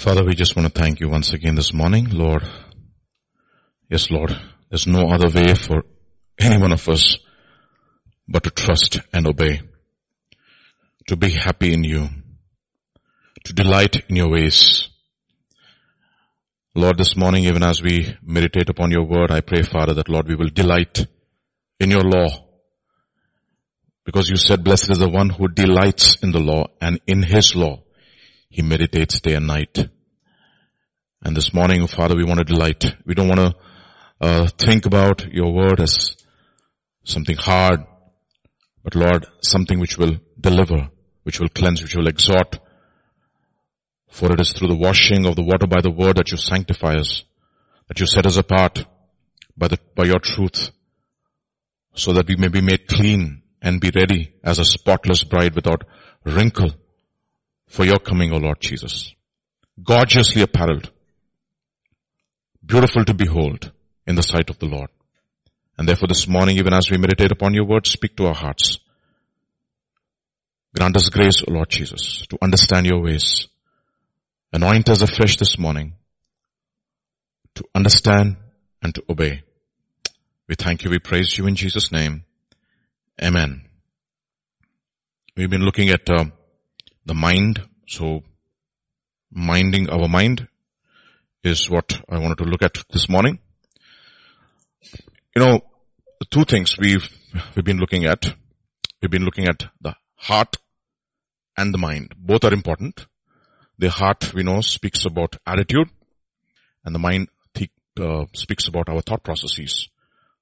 Father, we just want to thank you once again this morning, Lord. Yes, Lord, there's no other way for any one of us but to trust and obey, to be happy in you, to delight in your ways. Lord, this morning, even as we meditate upon your word, I pray, Father, that Lord, we will delight in your law. Because you said, blessed is the one who delights in the law and in his law he meditates day and night. And this morning, Father, we want to delight. We don't want to uh, think about your word as something hard, but Lord, something which will deliver, which will cleanse, which will exhort. For it is through the washing of the water by the word that you sanctify us, that you set us apart by the, by your truth, so that we may be made clean and be ready as a spotless bride without wrinkle for your coming, O Lord Jesus. Gorgeously apparelled. Beautiful to behold in the sight of the Lord. And therefore this morning, even as we meditate upon your word, speak to our hearts. Grant us grace, O Lord Jesus, to understand your ways. Anoint us afresh this morning to understand and to obey. We thank you, we praise you in Jesus' name. Amen. We've been looking at uh, the mind. So minding our mind is what I wanted to look at this morning. You know, two things we've, we've been looking at. We've been looking at the heart and the mind. Both are important. The heart, we know, speaks about attitude and the mind uh, speaks about our thought processes,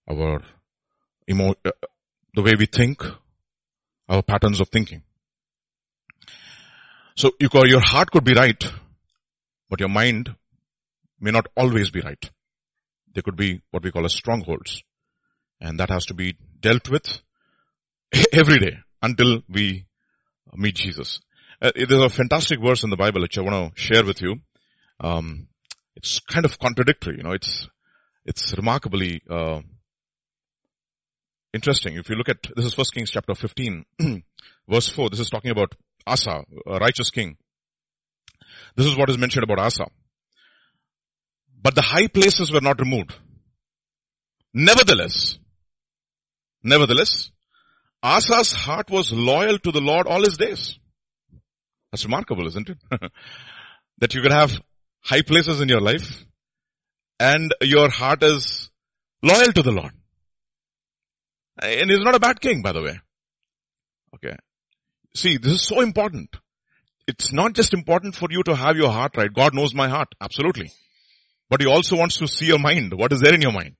our emo- uh, the way we think, our patterns of thinking. So you your heart could be right, but your mind may not always be right. There could be what we call as strongholds. And that has to be dealt with every day until we meet Jesus. Uh, there's a fantastic verse in the Bible which I want to share with you. Um, it's kind of contradictory, you know, it's, it's remarkably, uh, interesting. If you look at, this is First Kings chapter 15, verse 4, this is talking about Asa, a righteous king. This is what is mentioned about Asa. But the high places were not removed. Nevertheless, nevertheless, Asa's heart was loyal to the Lord all his days. That's remarkable, isn't it? that you can have high places in your life and your heart is loyal to the Lord. And he's not a bad king, by the way. Okay. See, this is so important. It's not just important for you to have your heart right. God knows my heart. Absolutely. But he also wants to see your mind. What is there in your mind?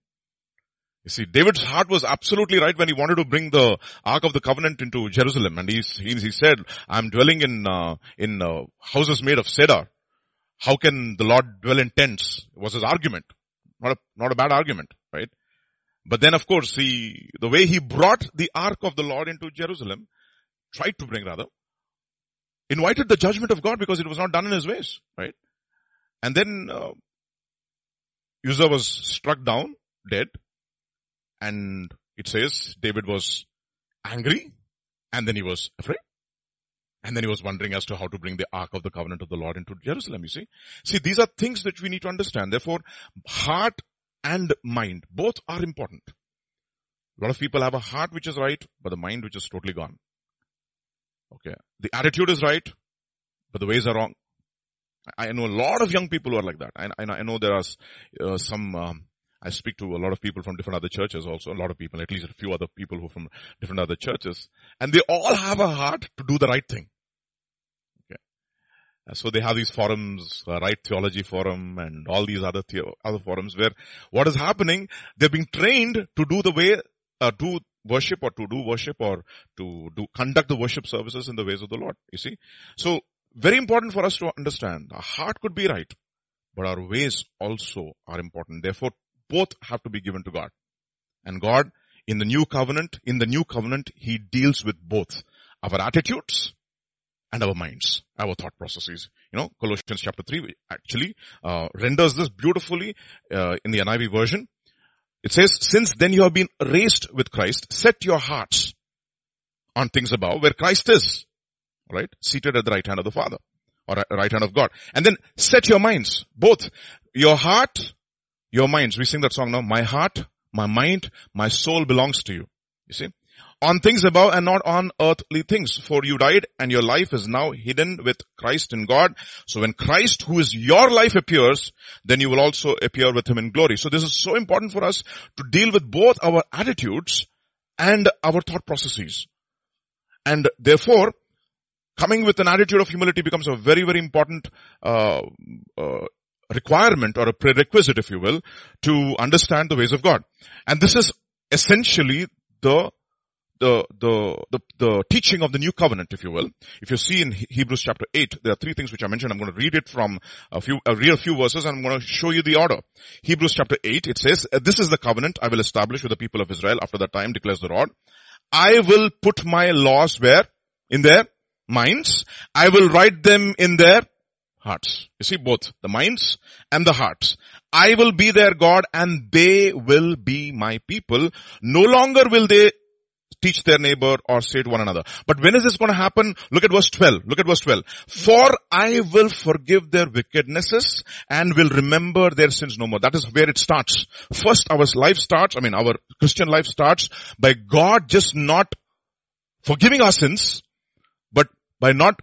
You see, David's heart was absolutely right when he wanted to bring the Ark of the Covenant into Jerusalem. And he, he, said, I'm dwelling in, uh, in uh, houses made of cedar. How can the Lord dwell in tents? Was his argument. Not a, not a bad argument, right? But then of course, he, the way he brought the Ark of the Lord into Jerusalem, tried to bring rather, invited the judgment of God because it was not done in his ways, right? And then uh, Uzzah was struck down, dead, and it says David was angry, and then he was afraid. And then he was wondering as to how to bring the ark of the covenant of the Lord into Jerusalem, you see. See, these are things that we need to understand. Therefore, heart and mind, both are important. A lot of people have a heart which is right, but the mind which is totally gone. Okay. The attitude is right, but the ways are wrong. I know a lot of young people who are like that. I, I know there are uh, some, um, I speak to a lot of people from different other churches also, a lot of people, at least a few other people who from different other churches, and they all have a heart to do the right thing. Okay. So they have these forums, uh, Right Theology Forum and all these other, the- other forums where what is happening, they're being trained to do the way, uh, do worship or to do worship or to do, conduct the worship services in the ways of the Lord. You see? So, very important for us to understand. Our heart could be right, but our ways also are important. Therefore, both have to be given to God. And God, in the new covenant, in the new covenant, He deals with both our attitudes and our minds, our thought processes. You know, Colossians chapter 3 actually uh, renders this beautifully uh, in the NIV version. It says, since then you have been raised with Christ, set your hearts on things above where Christ is, right? Seated at the right hand of the Father. or right hand of God. And then set your minds, both your heart, your minds. We sing that song now. My heart, my mind, my soul belongs to you. You see? On things above and not on earthly things. For you died and your life is now hidden with Christ in God. So when Christ, who is your life appears, then you will also appear with him in glory. So this is so important for us to deal with both our attitudes and our thought processes. And therefore, coming with an attitude of humility becomes a very, very important uh, uh, requirement or a prerequisite, if you will, to understand the ways of God. And this is essentially the the, the, the, the, teaching of the new covenant, if you will. If you see in Hebrews chapter 8, there are three things which I mentioned. I'm going to read it from a few, a real few verses and I'm going to show you the order. Hebrews chapter 8, it says, uh, this is the covenant I will establish with the people of Israel after that time, declares the Lord. I will put my laws where? In their minds. I will write them in their hearts. You see both the minds and the hearts. I will be their God and they will be my people. No longer will they teach their neighbor or say to one another. But when is this going to happen? Look at verse 12. Look at verse 12. For I will forgive their wickednesses and will remember their sins no more. That is where it starts. First our life starts, I mean our Christian life starts by God just not forgiving our sins, but by not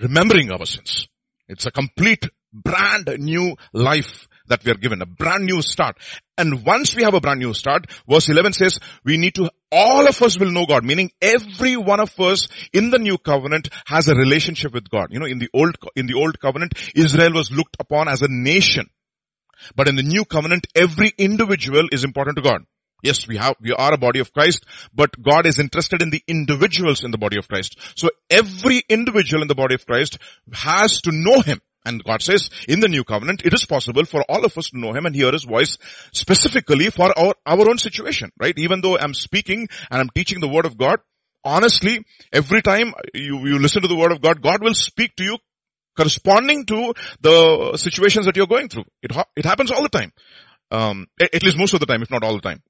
remembering our sins. It's a complete brand new life that we are given, a brand new start. And once we have a brand new start, verse 11 says, we need to, all of us will know God, meaning every one of us in the new covenant has a relationship with God. You know, in the old, in the old covenant, Israel was looked upon as a nation. But in the new covenant, every individual is important to God. Yes, we have, we are a body of Christ, but God is interested in the individuals in the body of Christ. So every individual in the body of Christ has to know Him. And God says, in the new covenant, it is possible for all of us to know Him and hear His voice specifically for our, our own situation, right? Even though I'm speaking and I'm teaching the Word of God, honestly, every time you, you listen to the Word of God, God will speak to you corresponding to the situations that you're going through. It, it happens all the time. Um, at least most of the time, if not all the time.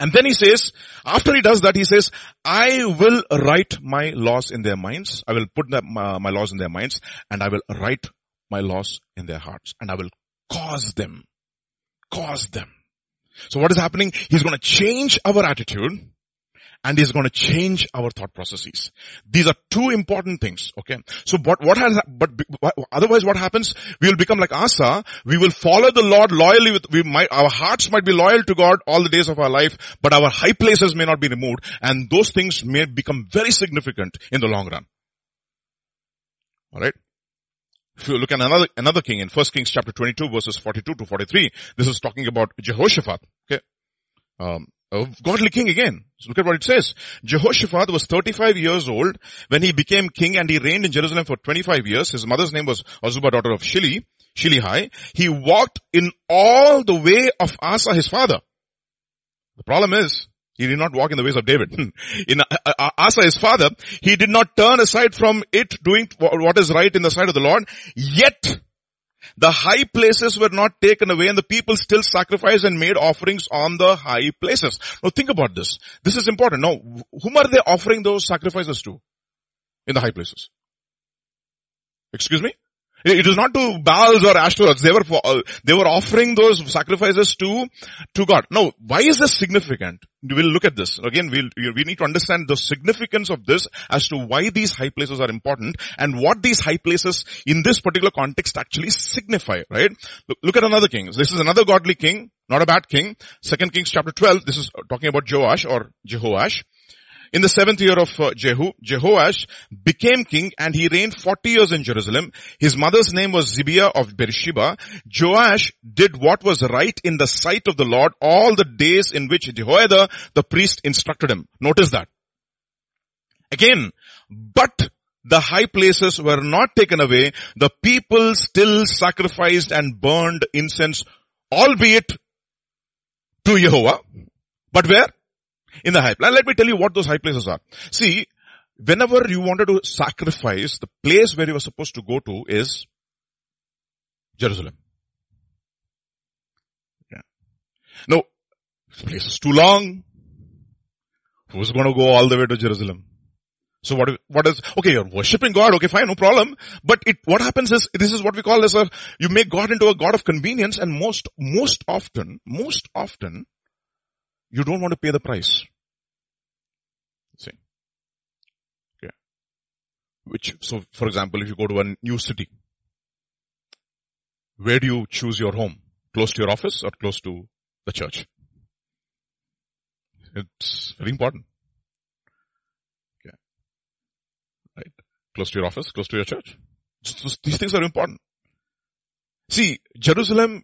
And then he says, after he does that, he says, I will write my laws in their minds. I will put my, laws in their minds and I will write my laws in their hearts and I will cause them, cause them. So what is happening? He's going to change our attitude and is going to change our thought processes. These are two important things. Okay. So what, what has, but otherwise what happens? We will become like Asa. We will follow the Lord loyally with, we might, our hearts might be loyal to God all the days of our life, but our high places may not be removed and those things may become very significant in the long run. Alright. If you look at another, another king in 1 Kings chapter 22 verses 42 to 43, this is talking about Jehoshaphat. Um, a godly king again. So look at what it says. Jehoshaphat was 35 years old when he became king and he reigned in Jerusalem for 25 years. His mother's name was Azubah, daughter of Shili, Shilhi. He walked in all the way of Asa, his father. The problem is, he did not walk in the ways of David. in uh, uh, Asa, his father, he did not turn aside from it doing what is right in the sight of the Lord. Yet, the high places were not taken away and the people still sacrificed and made offerings on the high places. Now think about this. This is important. Now, whom are they offering those sacrifices to? In the high places. Excuse me? It is not to Baals or Ashtoreths. They were, uh, they were offering those sacrifices to, to God. Now, why is this significant? We'll look at this. Again, we'll, we need to understand the significance of this as to why these high places are important and what these high places in this particular context actually signify, right? Look, look at another king. This is another godly king, not a bad king. Second Kings chapter 12, this is talking about Joash or Jehoash. In the seventh year of uh, Jehu, Jehoash became king and he reigned 40 years in Jerusalem. His mother's name was Zibiah of Beersheba. Joash did what was right in the sight of the Lord all the days in which Jehoiada the priest instructed him. Notice that. Again, but the high places were not taken away. The people still sacrificed and burned incense, albeit to Jehovah. But where? In the high place. Let me tell you what those high places are. See, whenever you wanted to sacrifice, the place where you were supposed to go to is Jerusalem. Yeah. No, this place is too long. Who's going to go all the way to Jerusalem? So what, what is, okay, you're worshipping God, okay, fine, no problem. But it, what happens is, this is what we call as a, uh, you make God into a God of convenience and most, most often, most often, you don't want to pay the price. See. Okay. Which, so for example, if you go to a new city, where do you choose your home? Close to your office or close to the church? It's very important. Okay. Right. Close to your office, close to your church. These things are important. See, Jerusalem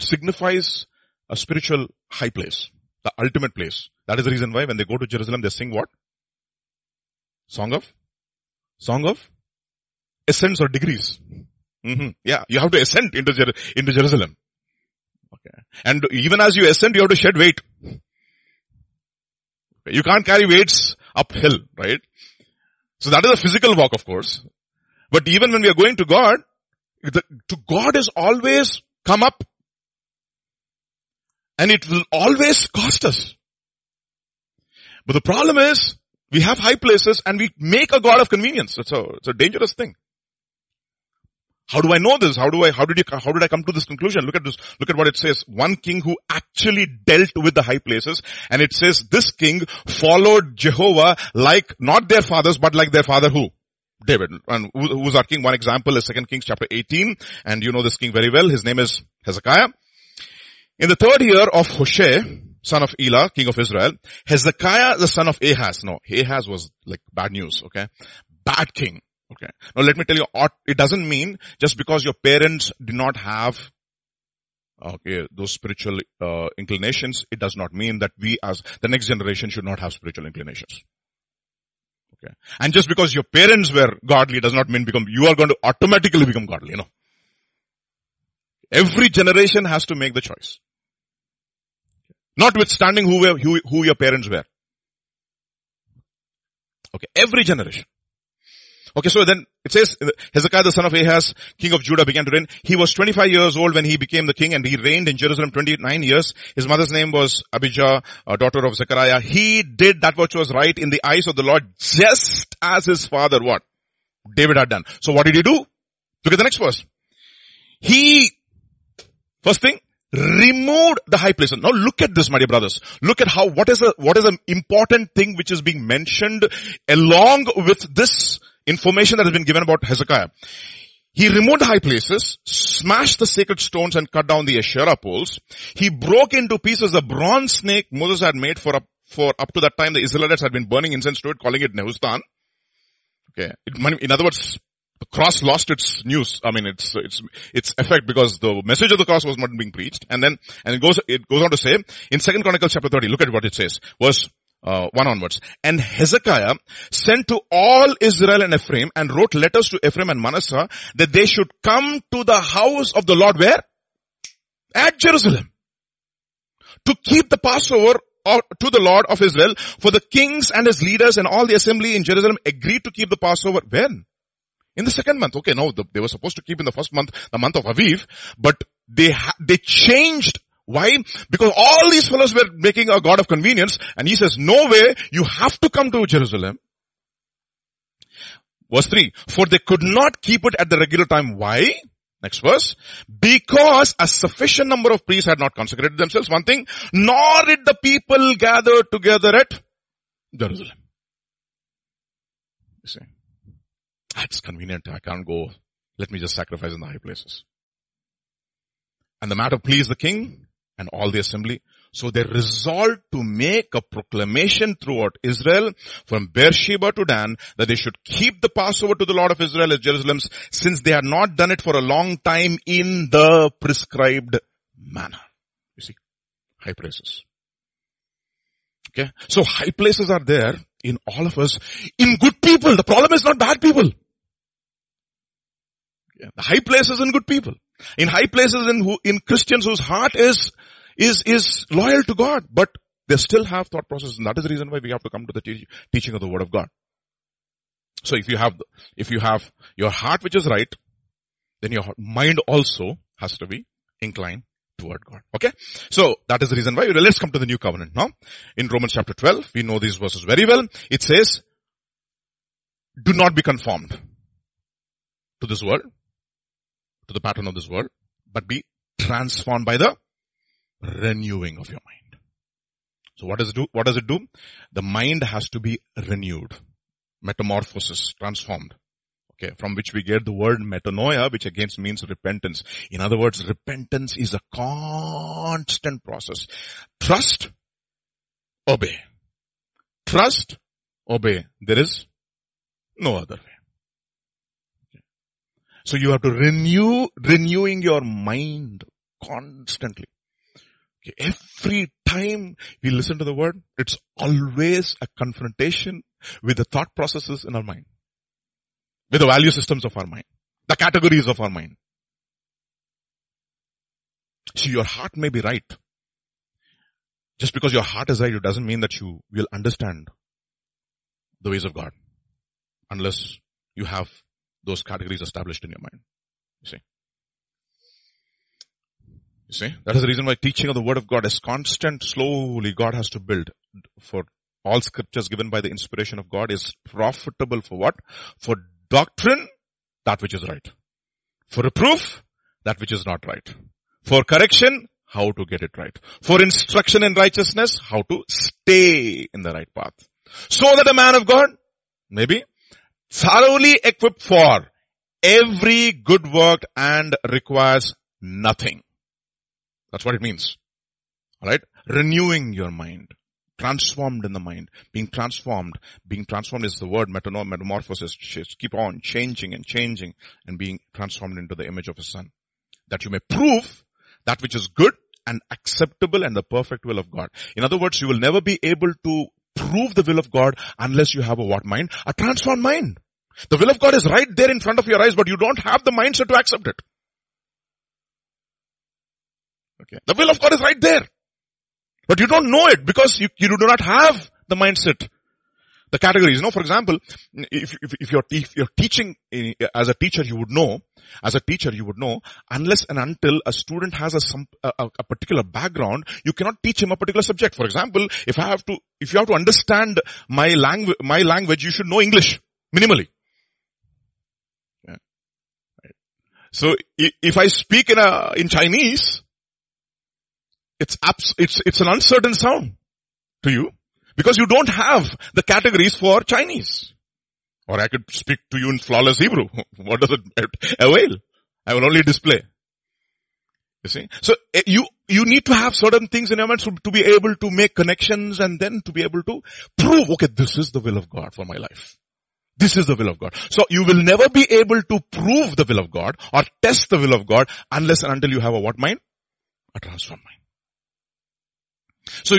signifies a spiritual high place, the ultimate place. That is the reason why when they go to Jerusalem, they sing what? Song of? Song of? Ascents or degrees. Mm-hmm. Yeah, you have to ascend into, Jer- into Jerusalem. Okay. And even as you ascend, you have to shed weight. You can't carry weights uphill, right? So that is a physical walk, of course. But even when we are going to God, the, to God is always come up. And it will always cost us. But the problem is, we have high places and we make a God of convenience. It's a, it's a dangerous thing. How do I know this? How do I, how did you, how did I come to this conclusion? Look at this, look at what it says. One king who actually dealt with the high places and it says this king followed Jehovah like not their fathers but like their father who? David. And who was our king? One example is 2 Kings chapter 18 and you know this king very well. His name is Hezekiah. In the third year of Hoshea, son of Elah, king of Israel, Hezekiah the son of Ahaz. No, Ahaz was like bad news, okay? Bad king. Okay. Now let me tell you, it doesn't mean just because your parents did not have okay, those spiritual uh, inclinations, it does not mean that we as the next generation should not have spiritual inclinations. Okay. And just because your parents were godly does not mean become, you are going to automatically become godly, you know. Every generation has to make the choice. Notwithstanding who, were, who, who your parents were. Okay. Every generation. Okay, so then it says Hezekiah the son of Ahaz, king of Judah began to reign. He was 25 years old when he became the king and he reigned in Jerusalem 29 years. His mother's name was Abijah, uh, daughter of Zechariah. He did that which was right in the eyes of the Lord just as his father what? David had done. So what did he do? Look at the next verse. He, first thing, removed the high places. Now look at this, my dear brothers. Look at how, what is a, what is an important thing which is being mentioned along with this information that has been given about Hezekiah. He removed the high places, smashed the sacred stones and cut down the Asherah poles. He broke into pieces the bronze snake Moses had made for up, for up to that time the Israelites had been burning incense to it, calling it Nehushtan. Okay. in other words, the cross lost its news. I mean, its, its, its effect because the message of the cross was not being preached. And then, and it goes, it goes on to say, in second Chronicles chapter 30, look at what it says. Verse uh, 1 onwards. And Hezekiah sent to all Israel and Ephraim and wrote letters to Ephraim and Manasseh that they should come to the house of the Lord where? At Jerusalem. To keep the Passover to the Lord of Israel for the kings and his leaders and all the assembly in Jerusalem agreed to keep the Passover. When? In the second month. Okay, no, the, they were supposed to keep in the first month, the month of Aviv, but they, ha- they changed why? Because all these fellows were making a God of convenience and he says, no way, you have to come to Jerusalem. Verse 3, for they could not keep it at the regular time. Why? Next verse. Because a sufficient number of priests had not consecrated themselves, one thing, nor did the people gather together at Jerusalem. You see, Ah, that's convenient. I can't go. Let me just sacrifice in the high places. And the matter pleased the king and all the assembly. So they resolved to make a proclamation throughout Israel from Beersheba to Dan that they should keep the Passover to the Lord of Israel at Jerusalem since they had not done it for a long time in the prescribed manner. You see, high places. Okay. So high places are there in all of us in good people. The problem is not bad people. The high places in good people. In high places in who, in Christians whose heart is is, is loyal to God, but they still have thought processes. And that is the reason why we have to come to the te- teaching of the word of God. So if you have, if you have your heart which is right, then your mind also has to be inclined toward God. Okay? So that is the reason why. Let's come to the new covenant now. In Romans chapter 12, we know these verses very well. It says, do not be conformed to this world, to the pattern of this world, but be transformed by the renewing of your mind. So what does it do? What does it do? The mind has to be renewed. Metamorphosis, transformed. Okay, from which we get the word metanoia, which again means repentance. In other words, repentance is a constant process. Trust, obey. Trust, obey. There is no other way. So you have to renew, renewing your mind constantly. Okay. Every time we listen to the word, it's always a confrontation with the thought processes in our mind. With the value systems of our mind. The categories of our mind. So your heart may be right. Just because your heart is right, it doesn't mean that you will understand the ways of God. Unless you have those categories established in your mind. You see? You see? That is the reason why teaching of the word of God is constant, slowly God has to build for all scriptures given by the inspiration of God is profitable for what? For doctrine, that which is right. For reproof, that which is not right. For correction, how to get it right. For instruction in righteousness, how to stay in the right path. So that a man of God, maybe, thoroughly equipped for every good work and requires nothing. That's what it means. Alright? Renewing your mind. Transformed in the mind. Being transformed. Being transformed is the word metamorphosis. Keep on changing and changing and being transformed into the image of His Son. That you may prove that which is good and acceptable and the perfect will of God. In other words, you will never be able to prove the will of God unless you have a what mind? A transformed mind. The will of God is right there in front of your eyes, but you don't have the mindset to accept it. Okay. The will of God is right there. But you don't know it because you, you do not have the mindset. The categories, you know, for example, if, if, if you're, if you're teaching eh, as a teacher, you would know, as a teacher, you would know, unless and until a student has a, some, a, a particular background, you cannot teach him a particular subject. For example, if I have to, if you have to understand my language, my language, you should know English, minimally. So if I speak in a, in Chinese, it's abs- it's, it's an uncertain sound to you because you don't have the categories for Chinese. Or I could speak to you in flawless Hebrew. what does it avail? I will only display. You see? So eh, you, you need to have certain things in your mind to be able to make connections and then to be able to prove, okay, this is the will of God for my life. This is the will of God. So you will never be able to prove the will of God or test the will of God unless and until you have a what mind? A transformed mind. So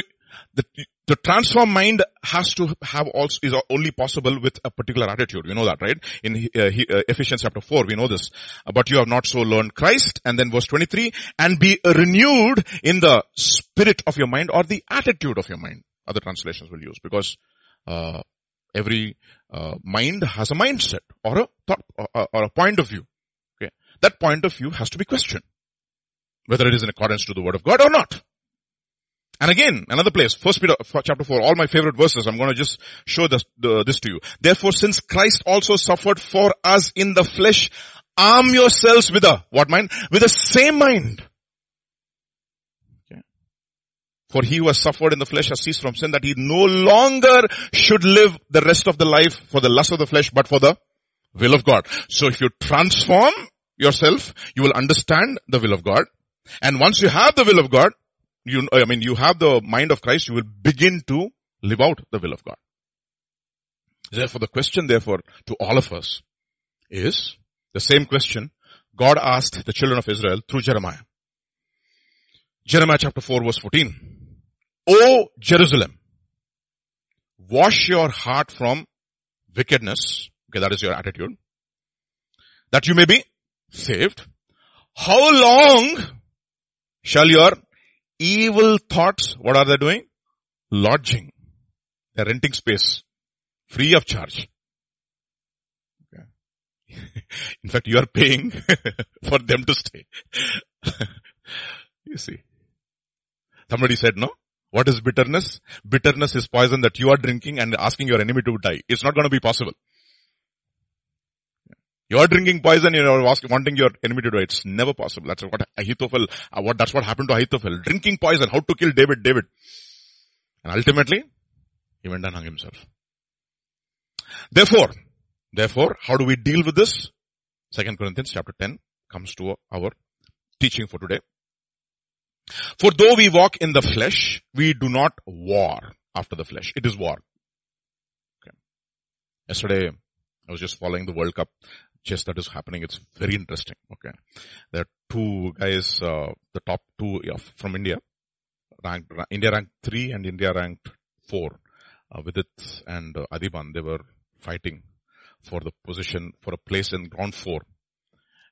the, the transformed mind has to have also, is only possible with a particular attitude. You know that, right? In uh, uh, Ephesians chapter 4, we know this. But you have not so learned Christ. And then verse 23, and be renewed in the spirit of your mind or the attitude of your mind. Other translations will use because, uh, every uh, mind has a mindset or a thought or, a point of view. Okay, that point of view has to be questioned, whether it is in accordance to the word of God or not. And again, another place, First Peter chapter four, all my favorite verses. I'm going to just show this, the, this to you. Therefore, since Christ also suffered for us in the flesh, arm yourselves with a what mind? With the same mind for he who has suffered in the flesh has ceased from sin that he no longer should live the rest of the life for the lust of the flesh, but for the will of God. So if you transform yourself, you will understand the will of God. And once you have the will of God, you, I mean, you have the mind of Christ, you will begin to live out the will of God. Therefore, the question therefore to all of us is the same question God asked the children of Israel through Jeremiah. Jeremiah chapter 4 verse 14. O Jerusalem, wash your heart from wickedness. Okay, that is your attitude. That you may be saved. How long shall your evil thoughts, what are they doing? Lodging. They're renting space. Free of charge. In fact, you are paying for them to stay. you see. Somebody said no. What is bitterness? Bitterness is poison that you are drinking and asking your enemy to die. It's not going to be possible. You're drinking poison, you're asking, wanting your enemy to die. It's never possible. That's what Ahithophel, uh, what, that's what happened to Ahithophel. Drinking poison, how to kill David, David. And ultimately, he went and hung himself. Therefore, therefore, how do we deal with this? Second Corinthians chapter 10 comes to our teaching for today. For though we walk in the flesh, we do not war after the flesh. It is war. Okay. Yesterday, I was just following the World Cup chess that is happening. It's very interesting. Okay. There are two guys, uh, the top two from India, ranked, India ranked three and India ranked four. Uh, Vidit and uh, Adhiban, they were fighting for the position, for a place in round four.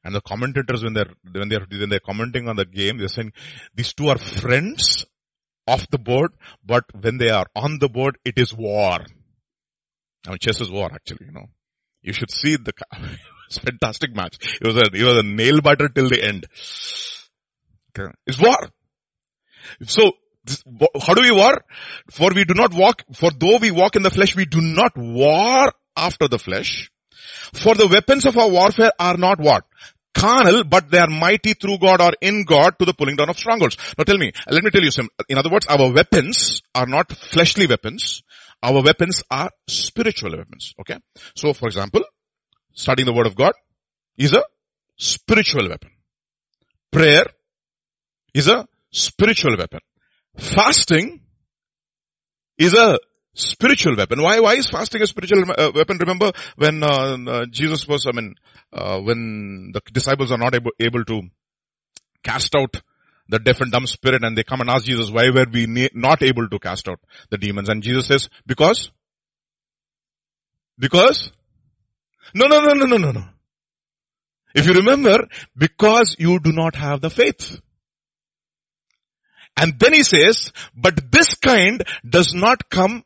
And the commentators, when they're, when they're, when they're commenting on the game, they're saying, these two are friends off the board, but when they are on the board, it is war. I mean, chess is war, actually, you know. You should see the, it's fantastic match. It was a, it was a nail biter till the end. Okay. It's war. So, this, how do we war? For we do not walk, for though we walk in the flesh, we do not war after the flesh. For the weapons of our warfare are not what? Carnal, but they are mighty through God or in God to the pulling down of strongholds. Now tell me, let me tell you some, in other words, our weapons are not fleshly weapons. Our weapons are spiritual weapons. Okay? So for example, studying the word of God is a spiritual weapon. Prayer is a spiritual weapon. Fasting is a spiritual weapon. Why, why is fasting a spiritual uh, weapon? Remember when uh, uh, Jesus was, I mean, uh, when the disciples are not able, able to cast out the deaf and dumb spirit and they come and ask Jesus, why were we ne- not able to cast out the demons? And Jesus says, because? Because? No, no, no, no, no, no, no. If you remember, because you do not have the faith. And then he says, but this kind does not come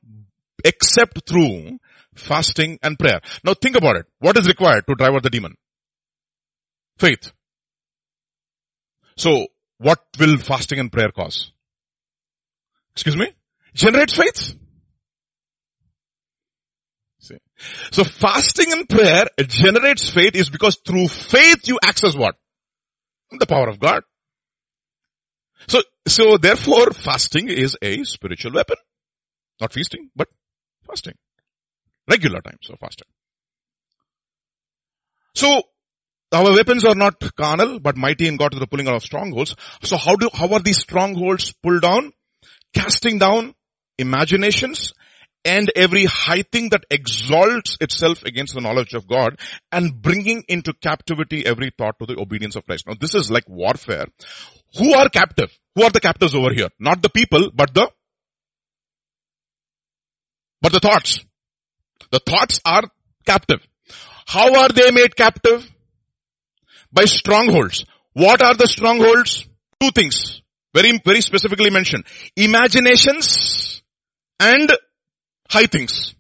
except through fasting and prayer. Now think about it. What is required to drive out the demon? Faith. So what will fasting and prayer cause? Excuse me? Generate faith. See. So fasting and prayer generates faith is because through faith you access what? The power of God. So, so therefore fasting is a spiritual weapon. Not feasting, but fasting. Regular times of fasting. So, our weapons are not carnal, but mighty in God to the pulling out of strongholds. So how do, how are these strongholds pulled down? Casting down imaginations and every high thing that exalts itself against the knowledge of God and bringing into captivity every thought to the obedience of Christ. Now this is like warfare. Who are captive? Who are the captives over here? Not the people, but the but the thoughts. The thoughts are captive. How are they made captive? By strongholds. What are the strongholds? Two things. Very, very specifically mentioned. Imaginations and high things.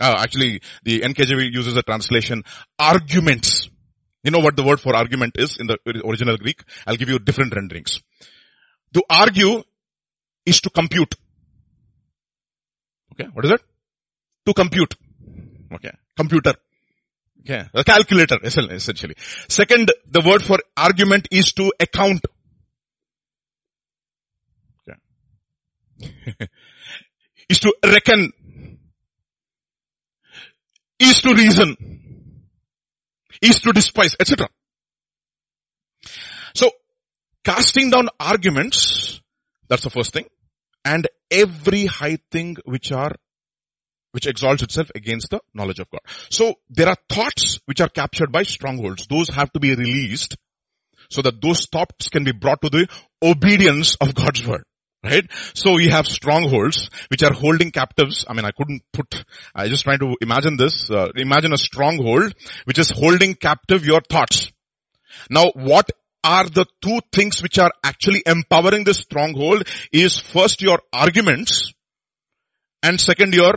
Uh, actually, the NKJV uses a translation, arguments. You know what the word for argument is in the original Greek? I'll give you different renderings. To argue is to compute. Okay, what is it? To compute. Okay, computer. Okay, a calculator essentially. Second, the word for argument is to account. Okay. is to reckon. Is to reason. Is to despise, etc. So, casting down arguments, that's the first thing and every high thing which are which exalts itself against the knowledge of God. So there are thoughts which are captured by strongholds. Those have to be released so that those thoughts can be brought to the obedience of God's word. Right? So we have strongholds which are holding captives. I mean, I couldn't put, I just trying to imagine this. Uh, imagine a stronghold which is holding captive your thoughts. Now what are the two things which are actually empowering this stronghold is first your arguments and second your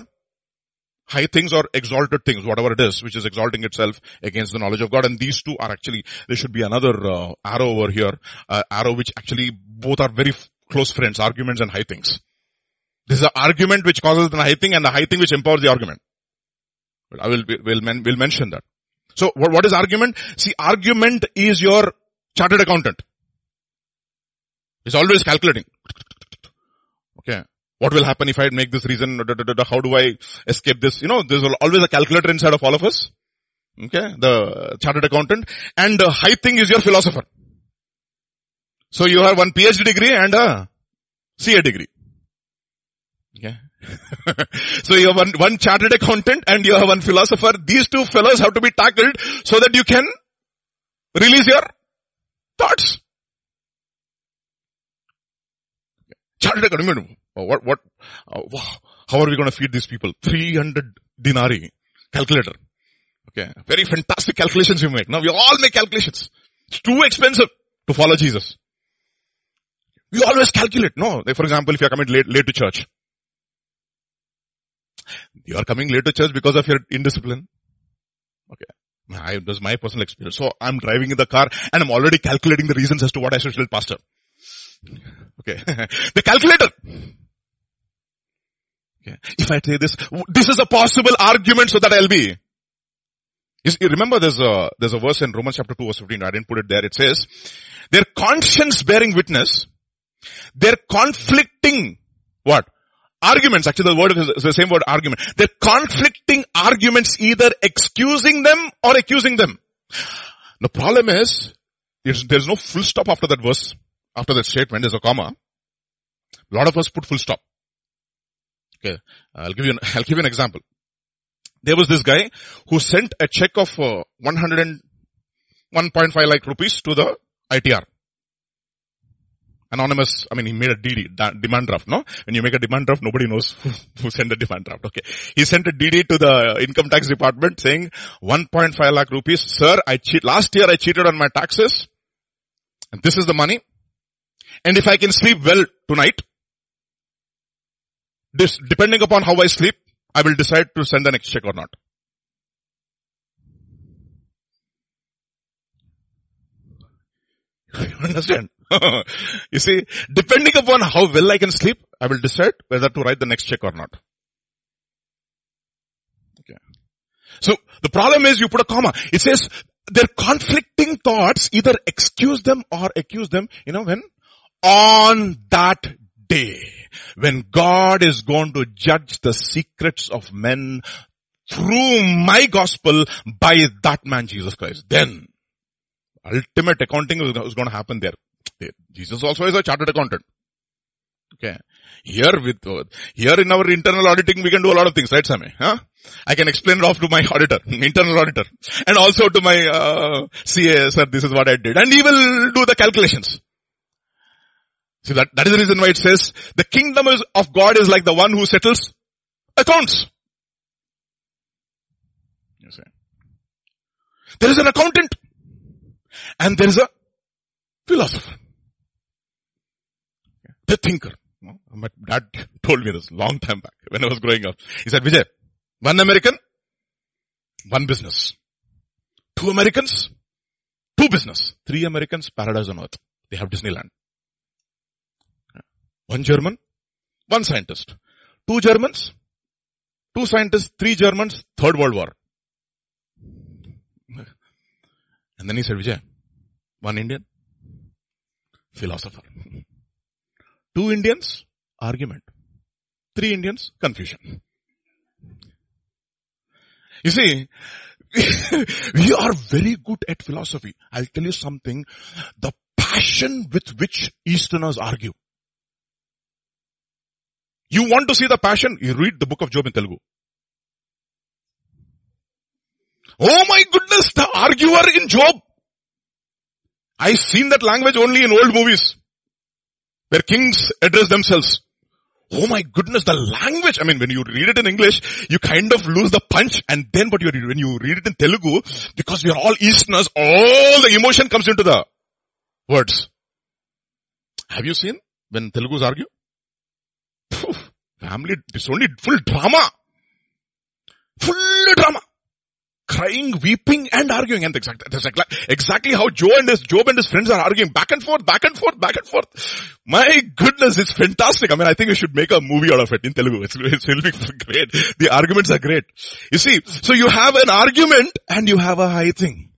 high things or exalted things, whatever it is, which is exalting itself against the knowledge of God. And these two are actually, there should be another uh, arrow over here, uh, arrow which actually both are very f- close friends, arguments and high things. This is an argument which causes the high thing and the high thing which empowers the argument. I will, will, will mention that. So what, what is argument? See, argument is your chartered accountant. It's always calculating. Okay. What will happen if I make this reason? How do I escape this? You know, there's always a calculator inside of all of us. Okay. The chartered accountant. And the high thing is your philosopher. So you have one PhD degree and a CA degree. Okay. so you have one, one chartered accountant and you have one philosopher. These two fellows have to be tackled so that you can release your thoughts. Chartered accountant. What, what, uh, how are we going to feed these people? 300 denarii calculator. Okay. Very fantastic calculations you make. Now we all make calculations. It's too expensive to follow Jesus. We always calculate. No, for example, if you are coming late, late to church, you are coming late to church because of your indiscipline. Okay. I, that's my personal experience. So I'm driving in the car and I'm already calculating the reasons as to what I should tell pastor. Okay. the calculator. Okay. If I say this, this is a possible argument so that I'll be. You remember there's a, there's a verse in Romans chapter 2 verse 15. I didn't put it there. It says, their conscience bearing witness, their conflicting, what? Arguments, actually the word is the same word argument. They're conflicting arguments either excusing them or accusing them. The problem is, there's no full stop after that verse, after that statement, there's a comma. A lot of us put full stop. Okay, I'll give you an, I'll give you an example. There was this guy who sent a check of uh, 100 and 1.5 lakh rupees to the ITR anonymous, I mean, he made a DD, demand draft, no? When you make a demand draft, nobody knows who, sent the demand draft, okay. He sent a DD to the income tax department saying 1.5 lakh rupees, sir, I cheat, last year I cheated on my taxes, and this is the money, and if I can sleep well tonight, this, depending upon how I sleep, I will decide to send the next check or not. You understand? you see, depending upon how well I can sleep, I will decide whether to write the next check or not. Okay. So the problem is you put a comma. It says their conflicting thoughts either excuse them or accuse them, you know, when on that day, when God is going to judge the secrets of men through my gospel by that man Jesus Christ. Then ultimate accounting is going to happen there. Jesus also is a chartered accountant. Okay. Here with, uh, here in our internal auditing, we can do a lot of things, right, Sammy? Huh? I can explain it off to my auditor, internal auditor, and also to my uh, CA, sir, this is what I did. And he will do the calculations. See that, that is the reason why it says, the kingdom is, of God is like the one who settles accounts. You see. There is an accountant. And there is a philosopher. The thinker. My dad told me this long time back when I was growing up. He said, Vijay, one American, one business. Two Americans, two business. Three Americans, paradise on earth. They have Disneyland. One German, one scientist. Two Germans, two scientists, three Germans, third world war. And then he said, Vijay, one Indian, philosopher. Two Indians, argument. Three Indians, confusion. You see, we are very good at philosophy. I'll tell you something. The passion with which Easterners argue. You want to see the passion? You read the book of Job in Telugu. Oh my goodness, the arguer in Job. I've seen that language only in old movies where kings address themselves. Oh my goodness, the language. I mean, when you read it in English, you kind of lose the punch and then but you, when you read it in Telugu, because we are all Easterners, all the emotion comes into the words. Have you seen when Telugus argue? family, it's only full drama. Full drama. Crying, weeping and arguing. And exactly, that's exactly how Joe and his, Job and his friends are arguing back and forth, back and forth, back and forth. My goodness, it's fantastic. I mean, I think we should make a movie out of it in Telugu. It's, it's will be great. The arguments are great. You see, so you have an argument and you have a high thing.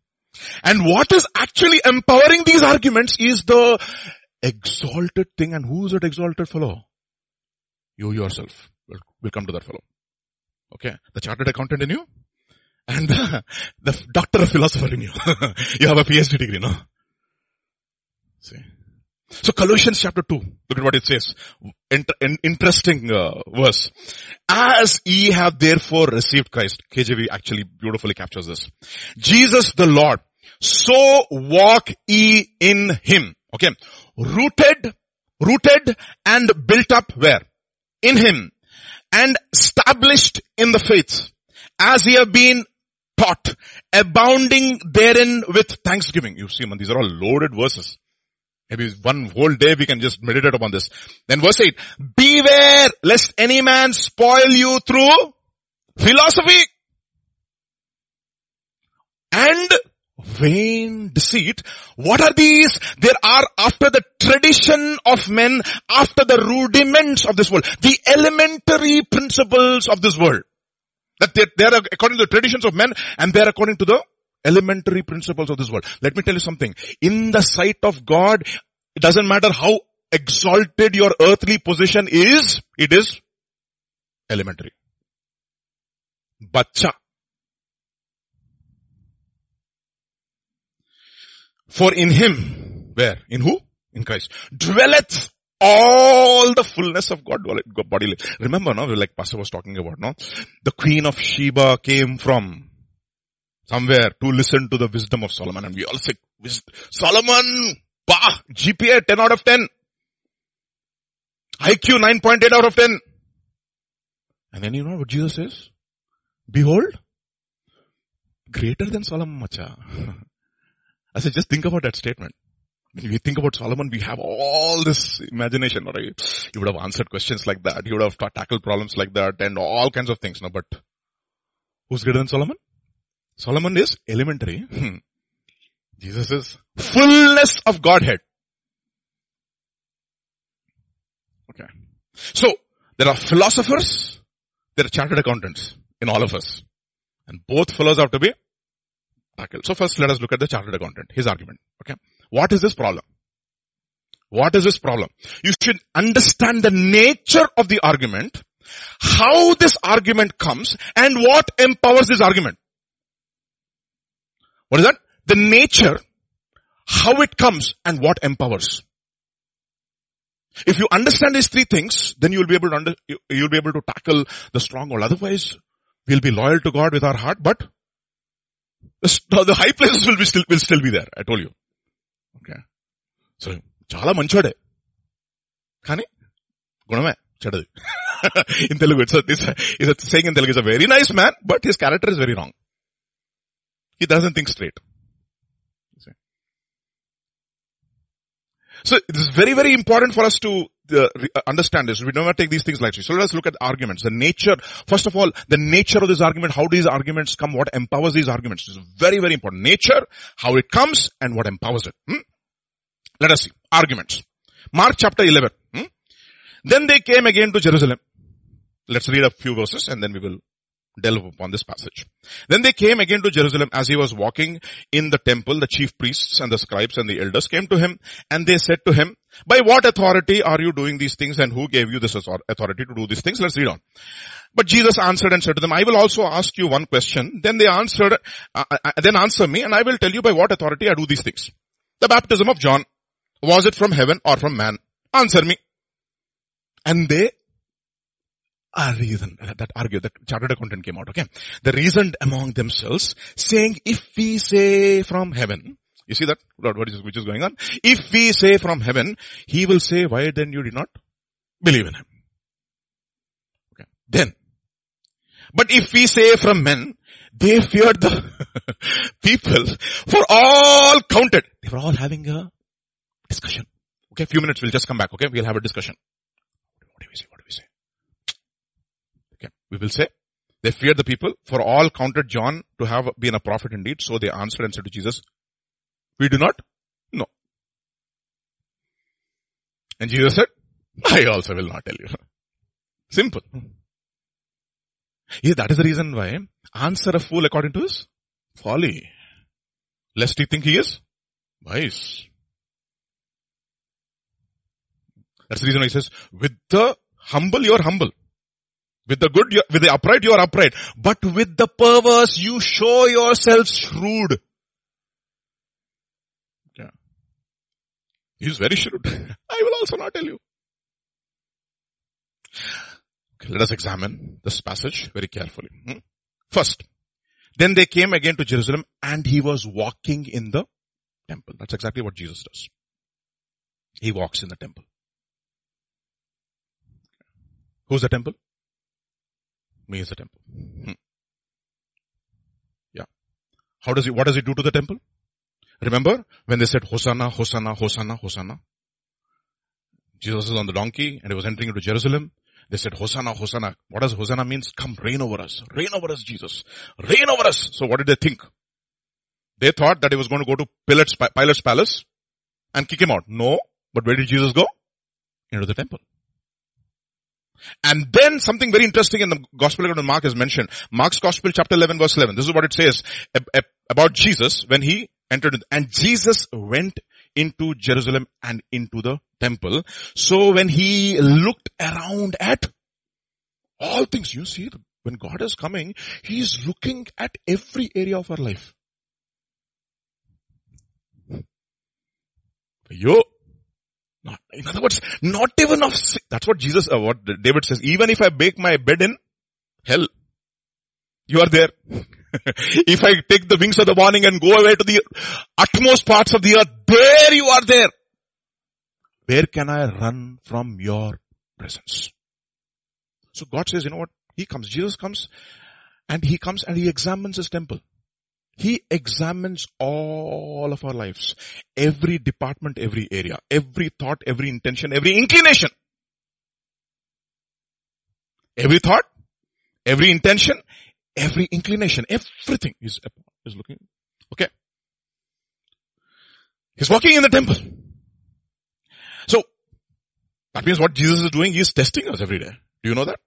And what is actually empowering these arguments is the exalted thing. And who is that exalted fellow? You yourself. We'll come to that fellow. Okay. The chartered accountant in you and the, doctor of philosopher in you. you have a PhD degree, no? See. So Colossians chapter 2, look at what it says. Inter- interesting uh, verse. As ye have therefore received Christ. KJV actually beautifully captures this. Jesus the Lord. So walk ye in Him. Okay. Rooted, rooted and built up where? In Him. And established in the faith. As ye have been taught, abounding therein with thanksgiving. You see, man, these are all loaded verses. Maybe one whole day we can just meditate upon this. Then verse 8, beware lest any man spoil you through philosophy and vain deceit. What are these? There are after the tradition of men, after the rudiments of this world, the elementary principles of this world. That they, they are according to the traditions of men and they are according to the elementary principles of this world. Let me tell you something. In the sight of God, it doesn't matter how exalted your earthly position is, it is elementary. Bacha. For in him, where? In who? In Christ. Dwelleth all the fullness of God bodily. Remember, no, like Pastor was talking about, no? The Queen of Sheba came from somewhere to listen to the wisdom of Solomon and we all say, Solomon, bah, GPA 10 out of 10. IQ 9.8 out of 10. And then you know what Jesus says? Behold, greater than Solomon Macha. I said, just think about that statement. When we think about Solomon, we have all this imagination, right? He would have answered questions like that. He would have tackled problems like that and all kinds of things. No, but who's greater than Solomon? Solomon is elementary. Hmm. Jesus is fullness of Godhead. Okay. So, there are philosophers, there are chartered accountants in all of us. And both fellows have to be So first let us look at the chartered accountant, his argument. Okay. What is this problem? What is this problem? You should understand the nature of the argument, how this argument comes, and what empowers this argument. What is that? The nature, how it comes, and what empowers. If you understand these three things, then you will be able to under, you'll be able to tackle the stronghold. Otherwise, we'll be loyal to God with our heart, but the, high places will be still, will still be there. I told you. Okay so చాలా మంచోడే కానీ గుణమే చెడది in Telugu it's it's saying in Telugu is a very nice man but his character is very wrong he doesn't think straight So it is very, very important for us to uh, understand this. We never take these things lightly. So let us look at arguments. The nature, first of all, the nature of this argument, how do these arguments come, what empowers these arguments. This is very, very important. Nature, how it comes, and what empowers it. Hmm? Let us see. Arguments. Mark chapter 11. Hmm? Then they came again to Jerusalem. Let's read a few verses and then we will delve upon this passage. Then they came again to Jerusalem as he was walking in the temple. The chief priests and the scribes and the elders came to him and they said to him, by what authority are you doing these things and who gave you this authority to do these things? Let's read on. But Jesus answered and said to them, I will also ask you one question. Then they answered, uh, uh, then answer me and I will tell you by what authority I do these things. The baptism of John was it from heaven or from man? Answer me. And they are reasoned, that argue, the chartered accountant came out, okay? They reasoned among themselves saying, if we say from heaven, you see that, what is, which is going on? If we say from heaven, he will say, why then you did not believe in him? Okay. Then, but if we say from men, they feared the people for all counted. They were all having a discussion. Okay, a few minutes, we'll just come back, okay? We'll have a discussion. What do we say? What do we say? We will say, They feared the people, for all counted John to have been a prophet indeed. So they answered and said to Jesus, we do not know. And Jesus said, I also will not tell you. Simple. Yeah, that is the reason why answer a fool according to his folly. Lest he think he is wise. That's the reason why he says, with the humble you are humble. With the good, with the upright you are upright. But with the perverse you show yourself shrewd. Yeah. He's very shrewd. I will also not tell you. Okay, let us examine this passage very carefully. Hmm? First, then they came again to Jerusalem and he was walking in the temple. That's exactly what Jesus does. He walks in the temple. Who's the temple? Me is the temple. Hmm. Yeah. How does he, what does he do to the temple? Remember when they said Hosanna, Hosanna, Hosanna, Hosanna? Jesus is on the donkey and he was entering into Jerusalem. They said, Hosanna, Hosanna. What does Hosanna means? Come reign over us. Reign over us, Jesus. Reign over us. So what did they think? They thought that he was going to go to Pilate's, Pilate's palace and kick him out. No. But where did Jesus go? Into the temple. And then something very interesting in the gospel to Mark is mentioned. Mark's gospel chapter 11 verse 11. This is what it says about Jesus when he entered. And Jesus went into Jerusalem and into the temple. So when he looked around at all things, you see, when God is coming, he is looking at every area of our life. Yo, not, in other words, not even of, sin. that's what Jesus, uh, what David says, even if I bake my bed in hell, you are there. if I take the wings of the morning and go away to the utmost parts of the earth, there you are there. Where can I run from your presence? So God says, you know what? He comes, Jesus comes and he comes and he examines his temple. He examines all of our lives. Every department, every area, every thought, every intention, every inclination. Every thought, every intention, every inclination, everything is, is looking. Okay. He's walking in the temple. So, that means what Jesus is doing, he is testing us every day. Do you know that?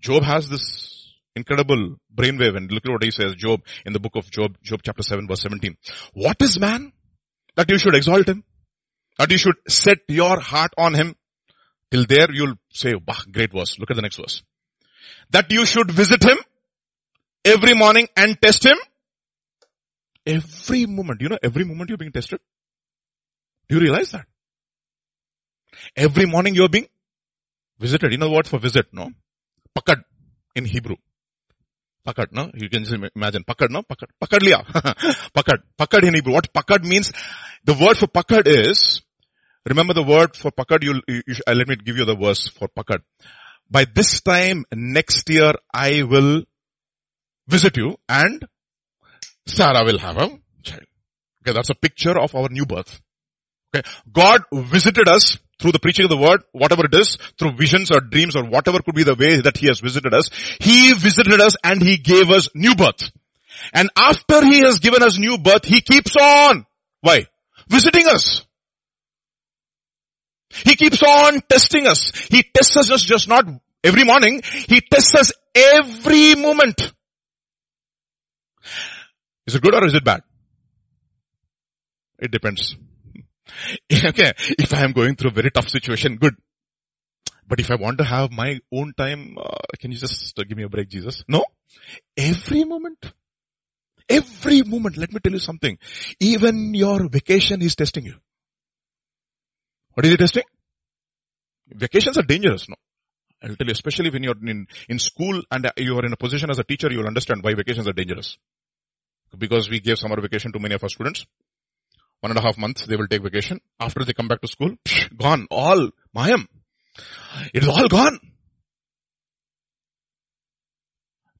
Job has this incredible brainwave and look at what he says, Job, in the book of Job, Job chapter 7 verse 17. What is man? That you should exalt him. That you should set your heart on him. Till there you'll say, bah, great verse. Look at the next verse. That you should visit him every morning and test him every moment. You know, every moment you're being tested. Do you realize that? Every morning you're being visited. You know word for visit, no? Pakad in Hebrew. Pakad, no? You can just imagine. Pakad, no? Pakad. Pakad liya. pakad. Pakad in Hebrew. What pakad means? The word for pakad is, remember the word for pakad, you'll, you, you, uh, let me give you the verse for pakad. By this time next year, I will visit you and Sarah will have a child. Okay, that's a picture of our new birth. Okay, God visited us through the preaching of the word, whatever it is, through visions or dreams or whatever could be the way that He has visited us. He visited us and He gave us new birth. And after He has given us new birth, He keeps on. Why? Visiting us. He keeps on testing us. He tests us just not every morning. He tests us every moment. Is it good or is it bad? It depends. okay, if I am going through a very tough situation, good. But if I want to have my own time, uh, can you just uh, give me a break, Jesus? No. Every moment. Every moment. Let me tell you something. Even your vacation is testing you. What is it testing? Vacations are dangerous, no? I'll tell you, especially when you're in, in school and you are in a position as a teacher, you'll understand why vacations are dangerous because we gave summer vacation to many of our students. One and a half months they will take vacation. After they come back to school, psh, gone. All Mayam. It is all gone.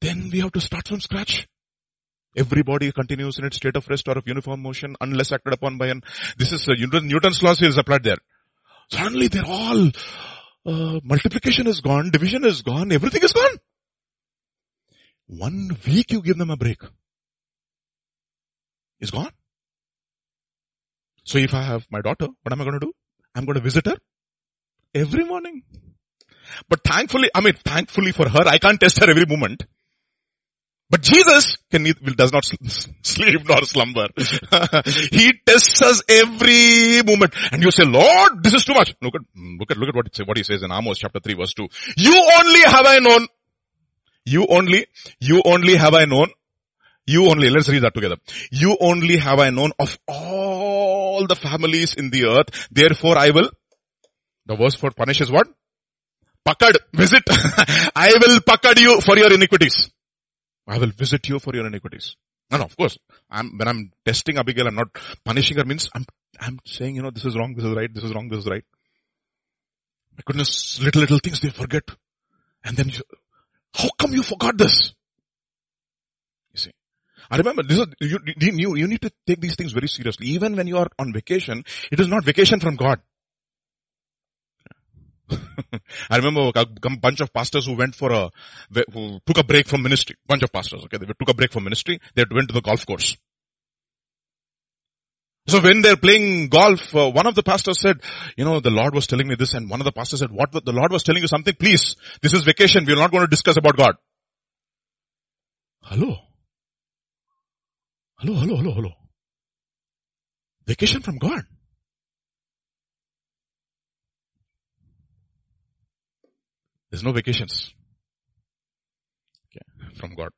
Then we have to start from scratch. Everybody continues in its state of rest or of uniform motion unless acted upon by an, this is uh, Newton's law is applied there. Suddenly they're all, uh, multiplication is gone, division is gone, everything is gone. One week you give them a break. It's gone. So if I have my daughter, what am I going to do? I'm going to visit her every morning. But thankfully, I mean, thankfully for her, I can't test her every moment. But Jesus can, does not sleep nor slumber. he tests us every moment. And you say, Lord, this is too much. Look at, look at, look at what, it, what he says in Amos chapter 3 verse 2. You only have I known. You only, you only have I known. You only, let's read that together. You only have I known of all the families in the earth. Therefore I will, the verse for punish is what? Pakad, visit. I will pakad you for your iniquities. I will visit you for your iniquities. And of course, I'm, when I'm testing Abigail, I'm not punishing her means I'm, I'm saying, you know, this is wrong, this is right, this is wrong, this is right. My goodness, little, little things they forget. And then you, how come you forgot this? I remember this is, you, you, you need to take these things very seriously. Even when you are on vacation, it is not vacation from God. I remember a bunch of pastors who went for a, who took a break from ministry. Bunch of pastors, okay, they took a break from ministry. They went to the golf course. So when they're playing golf, uh, one of the pastors said, you know, the Lord was telling me this and one of the pastors said, what, the Lord was telling you something, please, this is vacation, we're not going to discuss about God. Hello? Hello, hello, hello, hello. Vacation from God. There's no vacations. Okay, from God.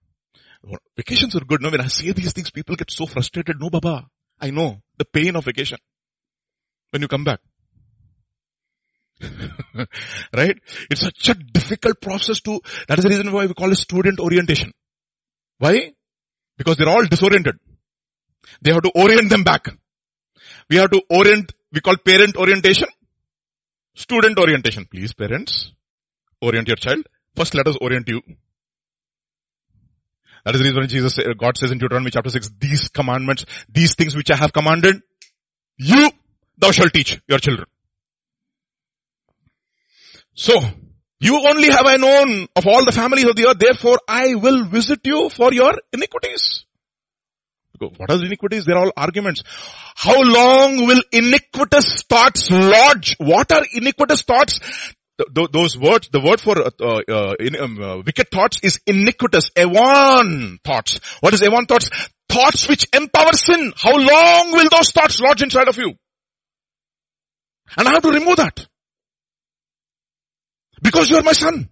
Vacations are good. No, when I say these things, people get so frustrated. No, Baba. I know the pain of vacation. When you come back. right? It's such a difficult process to, that is the reason why we call it student orientation. Why? Because they're all disoriented. They have to orient them back. We have to orient, we call parent orientation, student orientation. Please parents, orient your child. First let us orient you. That is the reason Jesus, uh, God says in Deuteronomy chapter 6, these commandments, these things which I have commanded, you, thou shalt teach your children. So, you only have I known of all the families of the earth, therefore I will visit you for your iniquities. What are the iniquities? They're all arguments. How long will iniquitous thoughts lodge? What are iniquitous thoughts? th- those words, the word for uh, uh, in, um, uh, wicked thoughts is iniquitous, evan thoughts. What is evan thoughts? Thoughts which empower sin. How long will those thoughts lodge inside of you? And I have to remove that. Because you are my son.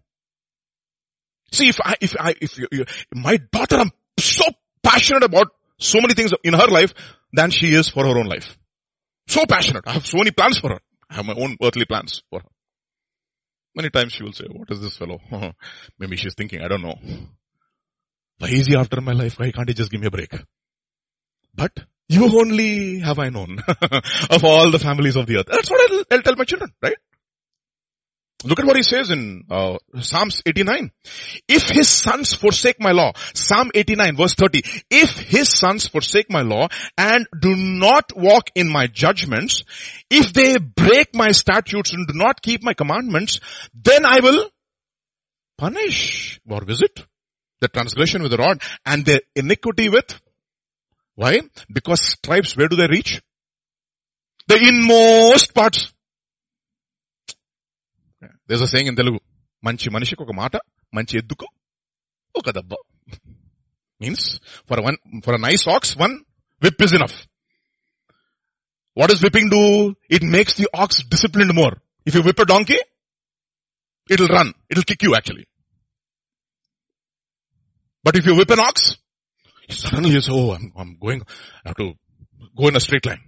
See, if I, if I, if you, you, my daughter, I'm so passionate about so many things in her life than she is for her own life. So passionate. I have so many plans for her. I have my own earthly plans for her. Many times she will say, what is this fellow? Maybe she's thinking, I don't know. Why is he after my life? Why can't he just give me a break? But you only have I known of all the families of the earth. That's what I'll, I'll tell my children, right? Look at what he says in uh, Psalms 89. If his sons forsake my law, Psalm 89 verse 30, if his sons forsake my law and do not walk in my judgments, if they break my statutes and do not keep my commandments, then I will punish or visit the transgression with the rod and the iniquity with why? Because stripes, where do they reach? The inmost parts there's a saying in Telugu, మంచి మనిషికి ఒక మాట మంచి ఎద్దుకు ఒక దెబ్బ means for one for nice ox one whip is enough what is whipping do it makes the ox disciplined more if you whip a donkey it will run it will kick you actually but if you whip an ox suddenly you say, oh, I'm, I'm going, I have to go in a straight line.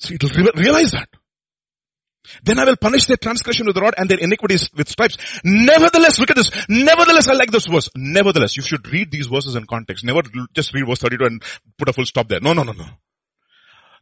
See, it'll realize that. Then I will punish their transgression with the rod and their iniquities with stripes. Nevertheless, look at this. Nevertheless, I like this verse. Nevertheless, you should read these verses in context. Never just read verse 32 and put a full stop there. No, no, no, no.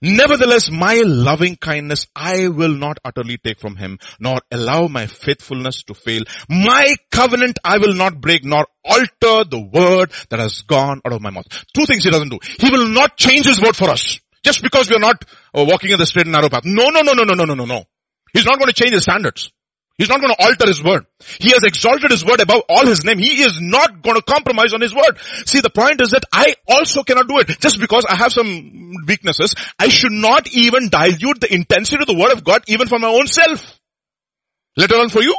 Nevertheless, my loving kindness I will not utterly take from him, nor allow my faithfulness to fail. My covenant I will not break, nor alter the word that has gone out of my mouth. Two things he doesn't do. He will not change his word for us. Just because we are not uh, walking in the straight and narrow path. No, no, no, no, no, no, no, no, no. He's not going to change his standards. He's not going to alter his word. He has exalted his word above all his name. He is not going to compromise on his word. See, the point is that I also cannot do it. Just because I have some weaknesses, I should not even dilute the intensity of the word of God even for my own self. Let alone for you.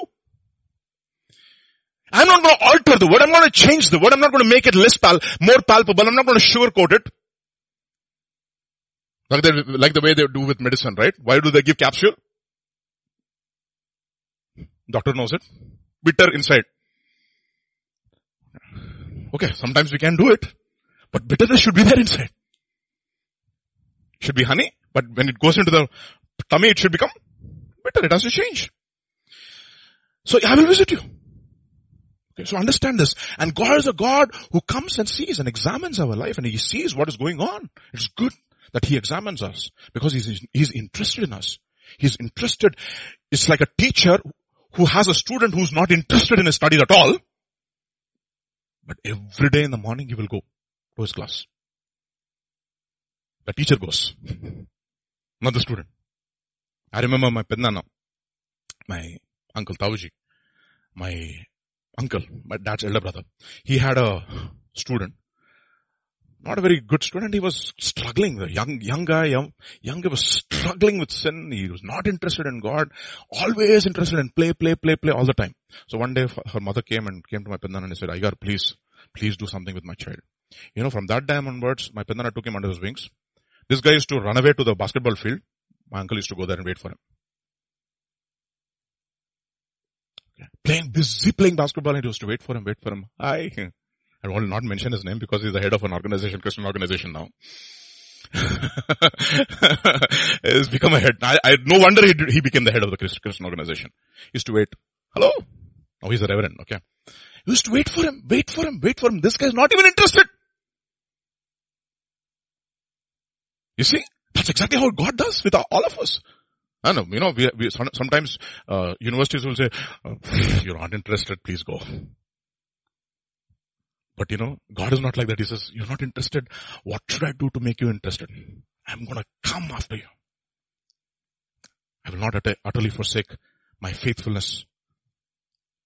I'm not going to alter the word. I'm going to change the word. I'm not going to make it less pal, more palpable. I'm not going to sugarcoat it. Like, the like the way they do with medicine, right? Why do they give capsule? Doctor knows it. Bitter inside. Okay, sometimes we can do it, but bitterness should be there inside. Should be honey, but when it goes into the tummy, it should become bitter. It has to change. So I will visit you. Okay, so understand this. And God is a God who comes and sees and examines our life and He sees what is going on. It's good that He examines us because He's, he's interested in us. He's interested. It's like a teacher who has a student who's not interested in his studies at all. But every day in the morning he will go to his class. The teacher goes, not the student. I remember my Pednana, my uncle Tauji, my uncle, my dad's elder brother. He had a student not a very good student. He was struggling. The young, young guy, young, young guy was struggling with sin. He was not interested in God. Always interested in play, play, play, play all the time. So one day her mother came and came to my Pendana and said, Aigar, please, please do something with my child. You know, from that time onwards, my Pendana took him under his wings. This guy used to run away to the basketball field. My uncle used to go there and wait for him. Playing, busy playing basketball and he used to wait for him, wait for him. I, I will not mention his name because he's the head of an organization, Christian organization now. he's become a head. I, I no wonder he, he became the head of the Christian organization. He used to wait. Hello? Oh, he's a reverend. Okay. He used to wait for him, wait for him, wait for him. This guy's not even interested. You see? That's exactly how God does with all of us. I know, you know, we, we sometimes, uh, universities will say, oh, you're not interested, please go. But you know, God is not like that. He says, you're not interested. What should I do to make you interested? I'm gonna come after you. I will not utterly forsake my faithfulness,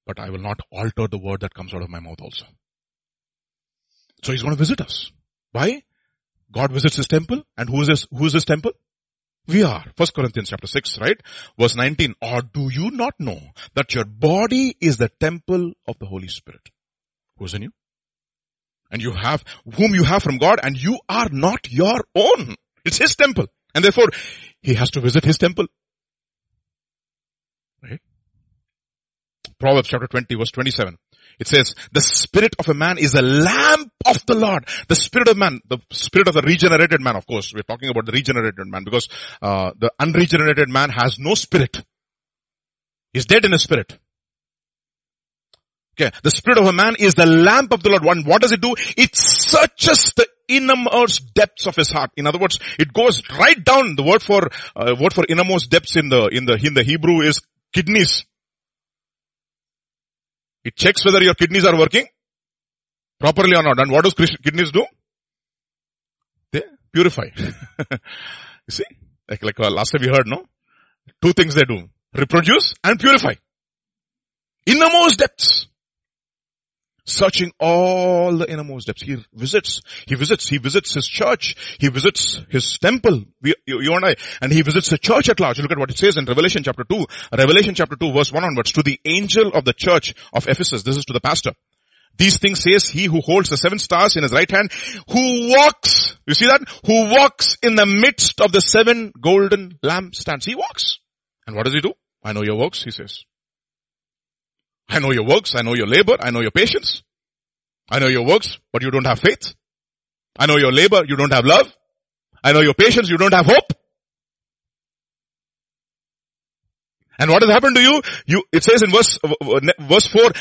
but I will not alter the word that comes out of my mouth also. So he's going to visit us. Why? God visits his temple and who is this, who is this temple? We are. First Corinthians chapter 6, right? Verse 19. Or do you not know that your body is the temple of the Holy Spirit? Who's in you? And you have whom you have from God and you are not your own. It's his temple. And therefore, he has to visit his temple. Right? Proverbs chapter 20 verse 27. It says, the spirit of a man is a lamp of the Lord. The spirit of man, the spirit of the regenerated man, of course, we're talking about the regenerated man because uh, the unregenerated man has no spirit. He's dead in his spirit. Okay. The spirit of a man is the lamp of the Lord. One, what does it do? It searches the innermost depths of his heart. In other words, it goes right down. The word for, uh, word for innermost depths in the, in the, in the Hebrew is kidneys. It checks whether your kidneys are working properly or not. And what does kidneys do? They purify. you see? Like, like uh, last time we heard, no? Two things they do. Reproduce and purify. Innermost depths searching all the innermost depths. He visits, he visits, he visits his church, he visits his temple, we, you, you, and I, and he visits the church at large. Look at what it says in Revelation chapter 2, Revelation chapter 2 verse 1 onwards, to the angel of the church of Ephesus, this is to the pastor. These things says he who holds the seven stars in his right hand, who walks, you see that? Who walks in the midst of the seven golden lampstands. He walks. And what does he do? I know your works, he says. I know your works. I know your labor. I know your patience. I know your works, but you don't have faith. I know your labor. You don't have love. I know your patience. You don't have hope. And what has happened to you? You, it says in verse, verse 4,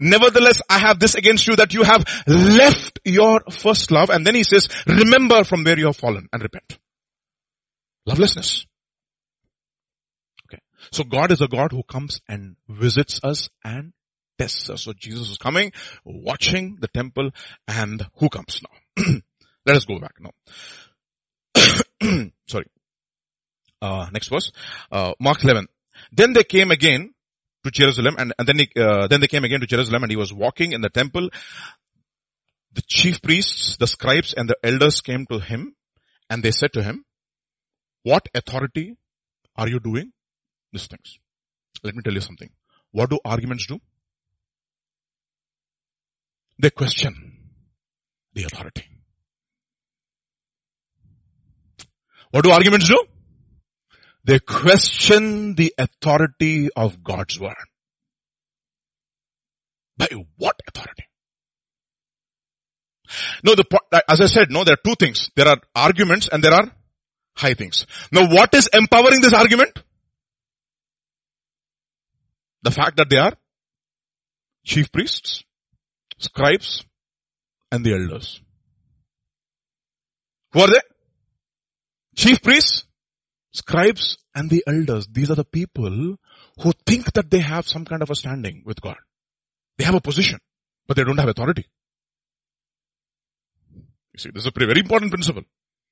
nevertheless I have this against you that you have left your first love. And then he says, remember from where you have fallen and repent. Lovelessness. So God is a God who comes and visits us and tests us. So Jesus is coming, watching the temple, and who comes now? Let us go back now. Sorry. Uh, next verse. Uh, Mark 11. Then they came again to Jerusalem and, and then he, uh, then they came again to Jerusalem and he was walking in the temple. The chief priests, the scribes and the elders came to him and they said to him, what authority are you doing these things? Let me tell you something. What do arguments do? They question the authority. What do arguments do? They question the authority of God's word. By what authority? No, the, as I said, no, there are two things. There are arguments and there are high things. Now what is empowering this argument? The fact that they are chief priests, scribes, and the elders. Who are they? Chief priests, scribes, and the elders. These are the people who think that they have some kind of a standing with God. They have a position, but they don't have authority. You see, this is a very important principle.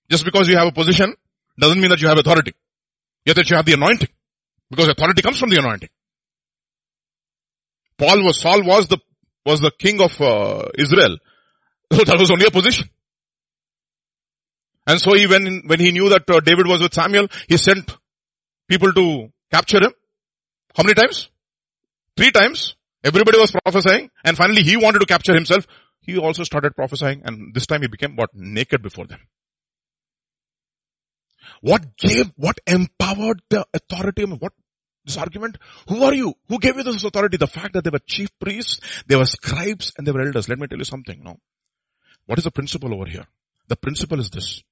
Just because you have a position doesn't mean that you have authority. Yet that you have the anointing. Because authority comes from the anointing. Paul was, Saul was the, was the king of uh, Israel. So that was only a position. And so he, when, when he knew that uh, David was with Samuel, he sent people to capture him. How many times? Three times. Everybody was prophesying and finally he wanted to capture himself. He also started prophesying and this time he became what? Naked before them. What gave, what empowered the authority? What this argument? Who are you? Who gave you this authority? The fact that they were chief priests, they were scribes, and they were elders. Let me tell you something now. What is the principle over here? The principle is this.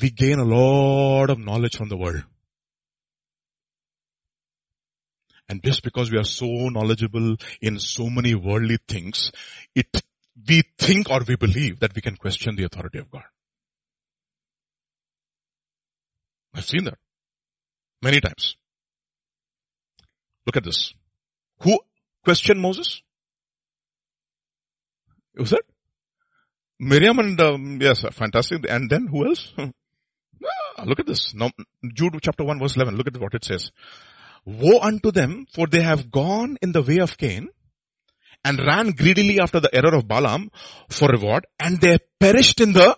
We gain a lot of knowledge from the world. And just because we are so knowledgeable in so many worldly things, it, we think or we believe that we can question the authority of God. I've seen that many times. Look at this. Who questioned Moses? Was it? Miriam and, um, yes, fantastic. And then who else? ah, look at this. Now, Jude chapter 1 verse 11. Look at what it says. Woe unto them, for they have gone in the way of Cain and ran greedily after the error of Balaam for reward and they perished in the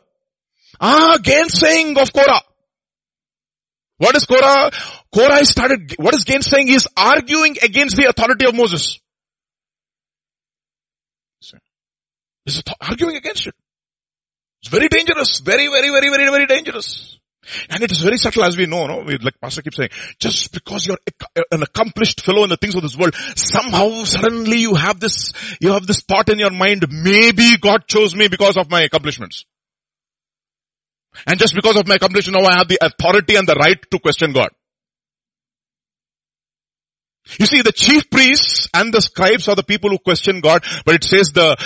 ah, gainsaying of Korah. What is Korah? Korah started, what is gainsaying? He is arguing against the authority of Moses. He's arguing against it. It's very dangerous. Very, very, very, very, very dangerous. And it is very subtle as we know, no? We, like Pastor keeps saying, just because you're uh, an accomplished fellow in the things of this world, somehow suddenly you have this, you have this thought in your mind, maybe God chose me because of my accomplishments. And just because of my accomplishment, now I have the authority and the right to question God. You see, the chief priests and the scribes are the people who question God, but it says the,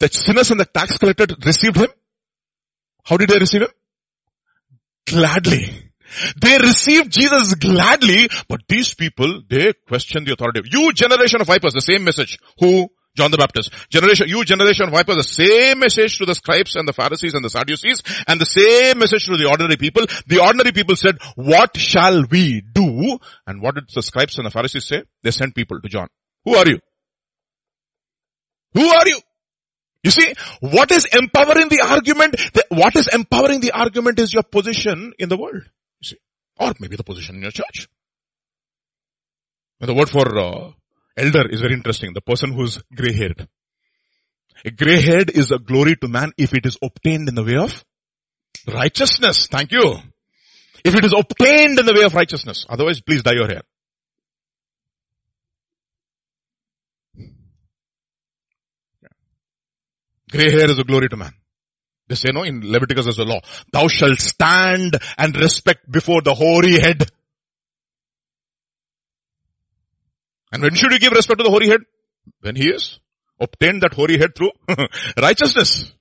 the sinners and the tax collector received him. How did they receive him? Gladly. They received Jesus gladly, but these people, they question the authority. You generation of vipers, the same message. Who John the Baptist. Generation, you generation of vipers, the same message to the scribes and the Pharisees and the Sadducees and the same message to the ordinary people. The ordinary people said, what shall we do? And what did the scribes and the Pharisees say? They sent people to John. Who are you? Who are you? You see, what is empowering the argument? what is empowering the argument is your position in the world. You see, or maybe the position in your church. And the word for uh, elder is very interesting. The person who's gray haired. A gray head is a glory to man if it is obtained in the way of righteousness. Thank you. If it is obtained in the way of righteousness. Otherwise, please dye your hair. Gray hair is a glory to man. They say no, in Leviticus there's a law. Thou shalt stand and respect before the hoary head. And when should you give respect to the hoary head? When he is obtained that hoary head through righteousness.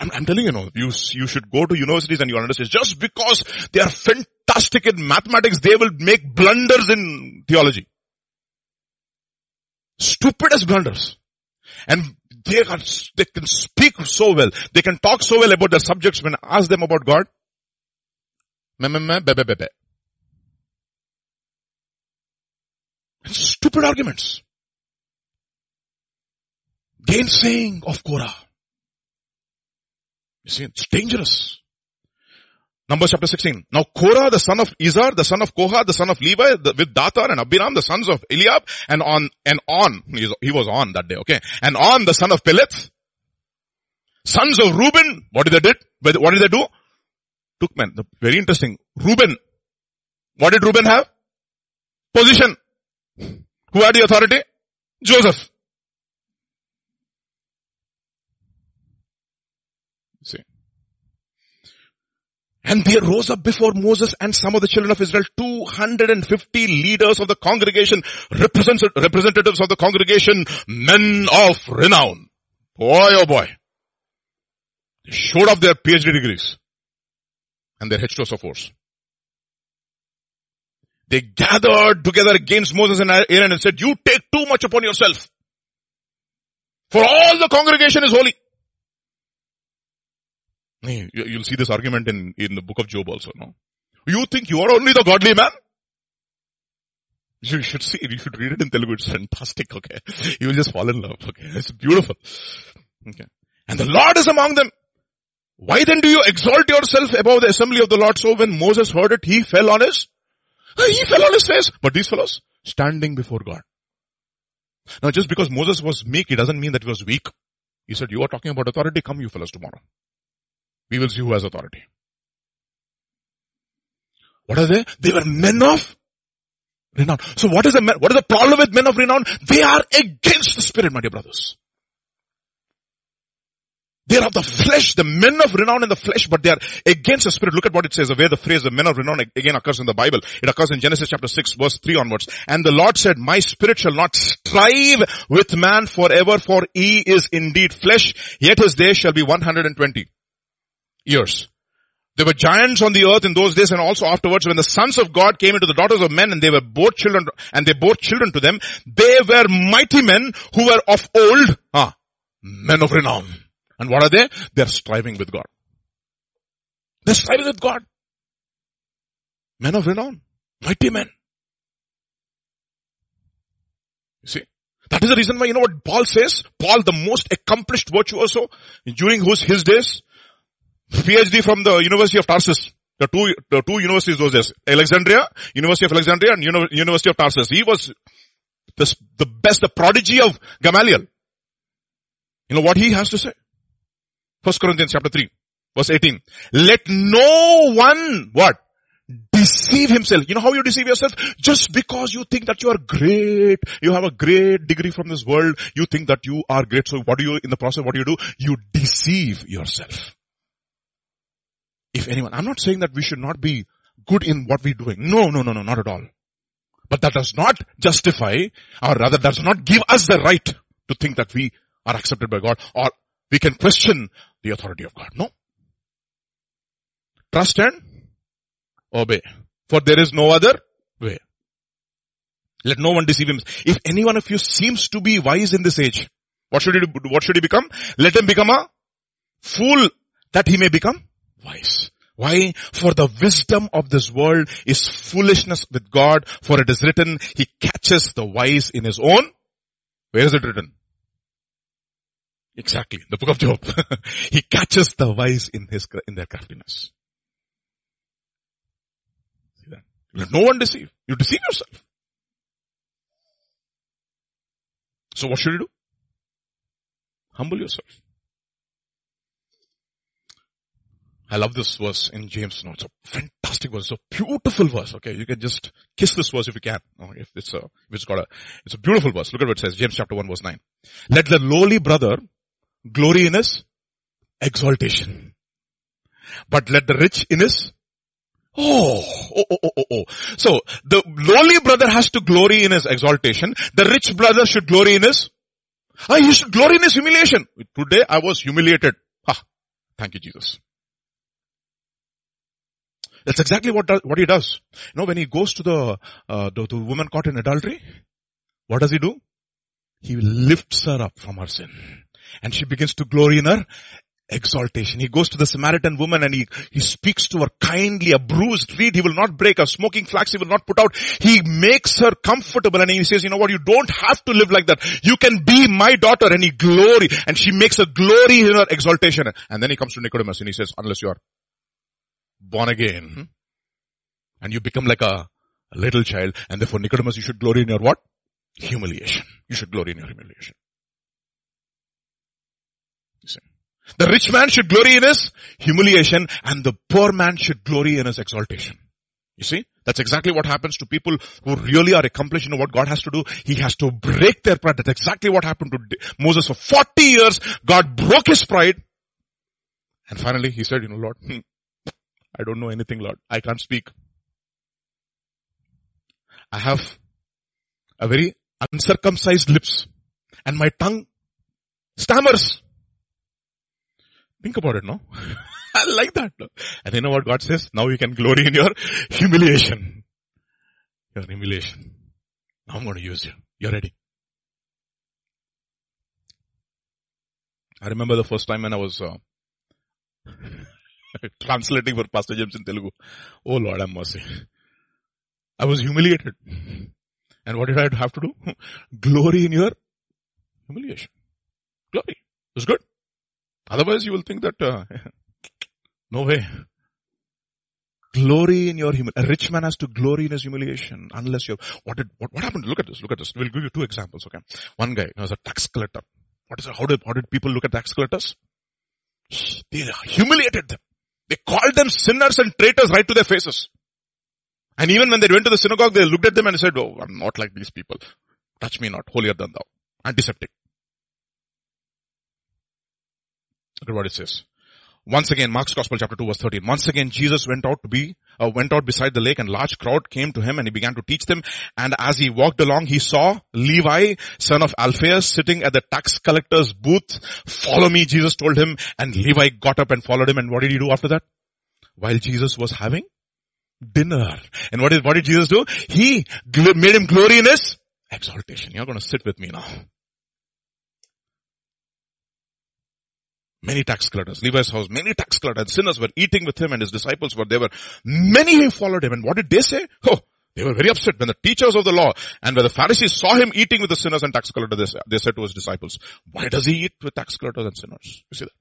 I'm, I'm, telling you, know, you, you should go to universities and you understand. Just because they are fantastic in mathematics, they will make blunders in theology. Stupidest blunders. And they are, they can speak so well. They can talk so well about their subjects when I ask them about God. Me, me, me, be, be, be, be. Stupid arguments. Gainsaying of Korah. You see, it's dangerous. Numbers chapter 16. Now Korah, the son of Izhar, the son of Kohath, the son of Levi, the, with Dathan and Abiram, the sons of Eliab, and on, and on, he was on that day, okay? And on, the son of Peleth, sons of Reuben, what did they did? What did they do? Took men. Very interesting. Reuben. What did Reuben have? Position. Who had the authority? Joseph. See. And there rose up before Moses and some of the children of Israel 250 leaders of the congregation, representatives of the congregation, men of renown. Boy oh boy. They showed off their PhD degrees and their H2SO4s. They gathered together against Moses and Aaron and said, you take too much upon yourself. For all the congregation is holy. You'll see this argument in, in the book of Job also, no? You think you are only the godly man? You should see. You should read it in Telugu. It's fantastic, okay? You will just fall in love, okay? It's beautiful. Okay. And the Lord is among them. Why then do you exalt yourself above the assembly of the Lord? So when Moses heard it, he fell on his, he fell on his face. But these fellows, standing before God. Now just because Moses was meek, it doesn't mean that he was weak. He said, you are talking about authority, come you fellows tomorrow. We will see who has authority. What are they? They were men of renown. So what is the, what is the problem with men of renown? They are against the spirit, my dear brothers. They are of the flesh, the men of renown in the flesh, but they are against the spirit. Look at what it says, where the phrase the men of renown again occurs in the Bible. It occurs in Genesis chapter 6 verse 3 onwards. And the Lord said, my spirit shall not strive with man forever, for he is indeed flesh, yet his days shall be 120 years. There were giants on the earth in those days and also afterwards when the sons of God came into the daughters of men and they were both children and they bore children to them. They were mighty men who were of old, ah, men of renown. And what are they? They're striving with God. They're striving with God. Men of renown. Mighty men. You see? That is the reason why, you know what Paul says? Paul, the most accomplished virtuoso during whose, his days, PhD from the University of Tarsus. The two, the two universities those days. Alexandria, University of Alexandria and University of Tarsus. He was the, the best, the prodigy of Gamaliel. You know what he has to say? First Corinthians chapter 3, verse 18. Let no one, what? Deceive himself. You know how you deceive yourself? Just because you think that you are great, you have a great degree from this world, you think that you are great. So what do you, in the process, what do you do? You deceive yourself if anyone, I'm not saying that we should not be good in what we're doing. No, no, no, no, not at all. But that does not justify, or rather does not give us the right to think that we are accepted by God or we can question the authority of God. No. Trust and obey. For there is no other way. Let no one deceive him. If any one of you seems to be wise in this age, what should he, what should he become? Let him become a fool that he may become wise. Why? For the wisdom of this world is foolishness with God, for it is written, He catches the wise in His own. Where is it written? Exactly, the book of Job. he catches the wise in his, in their craftiness. See that? Let no one deceive. You deceive yourself. So what should you do? Humble yourself. I love this verse in James. No, it's a fantastic verse. It's a beautiful verse. Okay. You can just kiss this verse if you can. Oh, if it's a, if it's got a, it's a beautiful verse. Look at what it says. James chapter 1 verse 9. Let the lowly brother glory in his exaltation. But let the rich in his Oh, oh, oh, oh, oh, oh. So, the lowly brother has to glory in his exaltation. The rich brother should glory in his, ah, he should glory in his humiliation. Today I was humiliated. Ah, thank you Jesus. That's exactly what does, what he does. You know, when he goes to the, uh, the, the woman caught in adultery, what does he do? He lifts her up from her sin. And she begins to glory in her exaltation. He goes to the Samaritan woman and he, he speaks to her kindly, a bruised reed he will not break, a smoking flax he will not put out. He makes her comfortable and he says, you know what, you don't have to live like that. You can be my daughter and he glory, and she makes a glory in her exaltation. And then he comes to Nicodemus and he says, unless you are born again, hmm, and you become like a, a little child, and therefore Nicodemus, you should glory in your what? Humiliation. You should glory in your humiliation. The rich man should glory in his humiliation and the poor man should glory in his exaltation. You see? That's exactly what happens to people who really are accomplished in what God has to do. He has to break their pride. That's exactly what happened to Moses for 40 years. God broke his pride. And finally he said, you know, Lord, hmm, I don't know anything, Lord. I can't speak. I have a very uncircumcised lips and my tongue stammers. Think about it, no? I like that. And you know what God says? Now you can glory in your humiliation. Your humiliation. Now I'm going to use you. You're ready. I remember the first time when I was uh, translating for Pastor James in Telugu. Oh Lord, have mercy. I was humiliated. And what did I have to do? Glory in your humiliation. Glory. It was good. Otherwise you will think that, uh, no way. Glory in your humiliation. A rich man has to glory in his humiliation unless you're, what did, what, what happened? Look at this, look at this. We'll give you two examples, okay? One guy was a tax collector. What is it? How did, how did people look at tax collectors? They humiliated them. They called them sinners and traitors right to their faces. And even when they went to the synagogue, they looked at them and said, oh, I'm not like these people. Touch me not, holier than thou. Antiseptic. Look at what it says. Once again, Mark's Gospel chapter 2 verse 13. Once again, Jesus went out to be, uh, went out beside the lake and large crowd came to him and he began to teach them. And as he walked along, he saw Levi, son of Alphaeus, sitting at the tax collector's booth. Follow me, Jesus told him. And Levi got up and followed him. And what did he do after that? While Jesus was having dinner. And what did, what did Jesus do? He made him glory in his exaltation. You're going to sit with me now. Many tax collectors, Levi's house, many tax collectors, sinners were eating with him and his disciples were, there were many who followed him. And what did they say? Oh, they were very upset when the teachers of the law and when the Pharisees saw him eating with the sinners and tax collectors, they said to his disciples, why does he eat with tax collectors and sinners? You see that?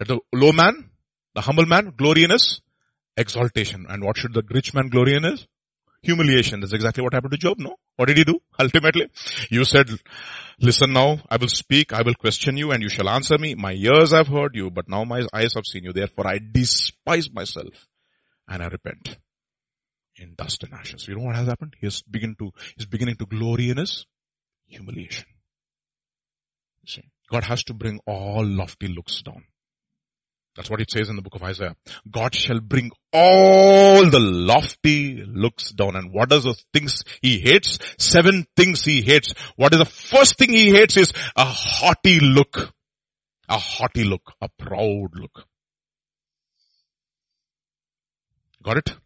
Let the low man, the humble man, glory in his exaltation. And what should the rich man glory in his? Humiliation. That's exactly what happened to Job, no? What did he do? Ultimately, you said, listen now, I will speak, I will question you and you shall answer me. My ears have heard you, but now my eyes have seen you. Therefore I despise myself and I repent in dust and ashes. You know what has happened? He is beginning to, he's beginning to glory in his humiliation. You see, God has to bring all lofty looks down. That's what it says in the book of Isaiah. God shall bring all the lofty looks down. And what are the things he hates? Seven things he hates. What is the first thing he hates is a haughty look. A haughty look. A proud look. Got it?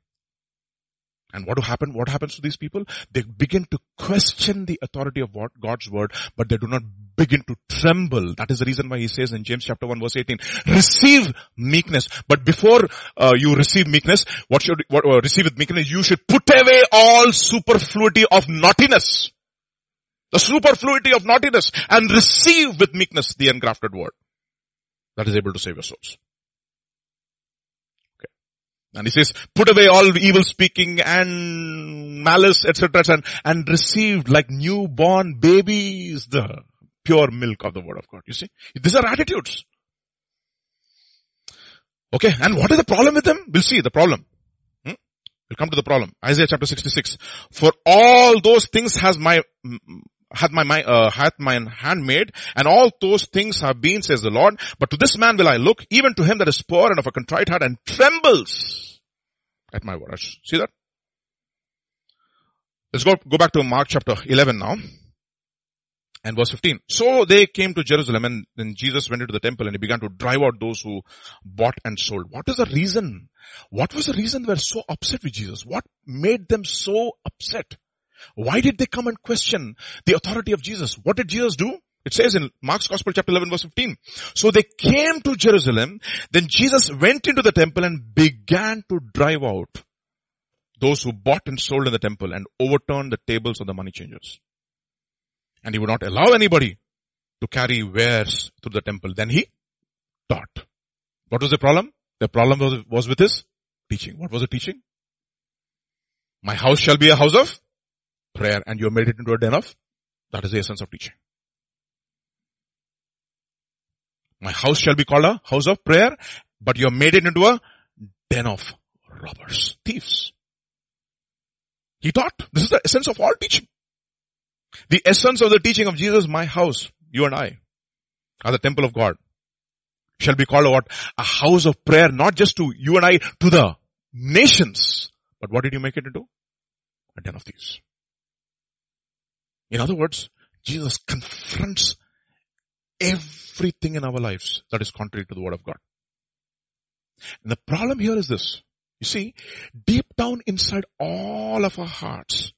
And what happen? What happens to these people? They begin to question the authority of what God's word, but they do not begin to tremble. That is the reason why he says in James chapter 1 verse 18, receive meekness. But before uh, you receive meekness, what should, what, uh, receive with meekness, you should put away all superfluity of naughtiness. The superfluity of naughtiness and receive with meekness the engrafted word that is able to save your souls. And he says, put away all evil speaking and malice, etc. and, and received like newborn babies the pure milk of the word of God. You see? These are attitudes. Okay, and what is the problem with them? We'll see the problem. Hmm? We'll come to the problem. Isaiah chapter 66. For all those things has my, hath my, my uh, hath my hand made, and all those things have been, says the Lord. But to this man will I look, even to him that is poor and of a contrite heart, and trembles at my word. See that? Let's go, go back to Mark chapter 11 now. And verse 15. So they came to Jerusalem and then Jesus went into the temple and he began to drive out those who bought and sold. What is the reason? What was the reason they were so upset with Jesus? What made them so upset? Why did they come and question the authority of Jesus? What did Jesus do? It says in Mark's Gospel chapter 11 verse 15. So they came to Jerusalem. Then Jesus went into the temple and began to drive out those who bought and sold in the temple and overturned the tables of the money changers. And he would not allow anybody to carry wares through the temple. Then he taught. What was the problem? The problem was, was with his teaching. What was the teaching? My house shall be a house of prayer and you have made it into a den of. That is the essence of teaching. My house shall be called a house of prayer, but you have made it into a den of robbers, thieves. He taught. This is the essence of all teaching. The essence of the teaching of Jesus, my house, you and I, are the temple of God, shall be called what? A house of prayer, not just to you and I, to the nations. But what did you make it into? A den of thieves. In other words, Jesus confronts everything in our lives that is contrary to the word of God. And the problem here is this. You see, deep down inside all of our hearts,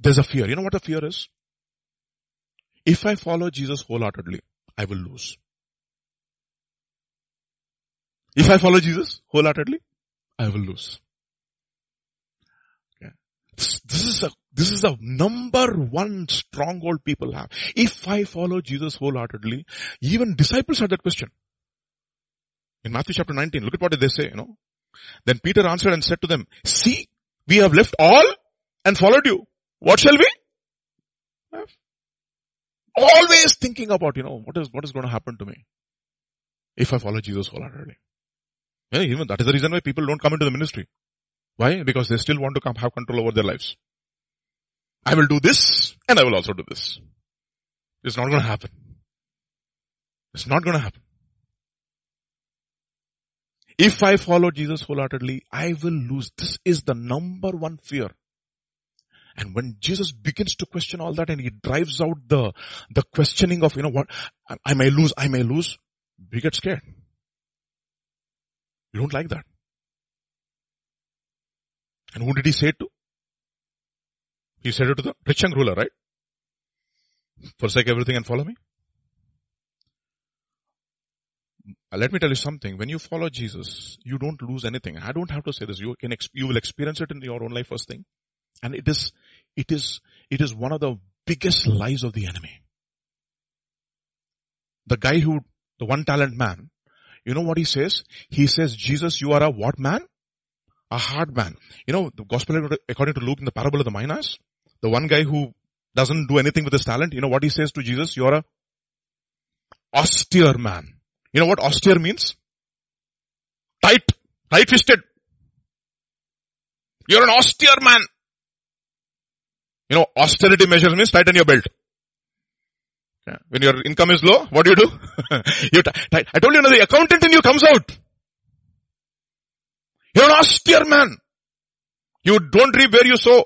there's a fear. You know what a fear is? If I follow Jesus wholeheartedly, I will lose. If I follow Jesus wholeheartedly, I will lose. Okay. This, this is a this is the number one stronghold people have. If I follow Jesus wholeheartedly, even disciples had that question. In Matthew chapter 19, look at what they say, you know. Then Peter answered and said to them, see, we have left all and followed you. What shall we? Always thinking about, you know, what is, what is going to happen to me if I follow Jesus wholeheartedly. Yeah, even that is the reason why people don't come into the ministry. Why? Because they still want to come have control over their lives. I will do this and I will also do this. It's not going to happen. It's not going to happen. If I follow Jesus wholeheartedly, I will lose. This is the number one fear. And when Jesus begins to question all that and he drives out the, the questioning of, you know what, I may lose, I may lose, we get scared. We don't like that. And who did he say it to? He said it to the rich young ruler, right? Forsake everything and follow me. Uh, let me tell you something. When you follow Jesus, you don't lose anything. I don't have to say this. You can, you will experience it in your own life first thing. And it is, it is, it is one of the biggest lies of the enemy. The guy who, the one talent man, you know what he says? He says, Jesus, you are a what man? A hard man. You know, the gospel according to Luke in the parable of the minas, the one guy who doesn't do anything with his talent, you know what he says to Jesus? You're a austere man. You know what austere means? Tight, tight fisted. You're an austere man. You know, austerity measures means tighten your belt. Yeah. When your income is low, what do you do? you t- t- I told you, know, the accountant in you comes out. You're an austere man. You don't reap where you sow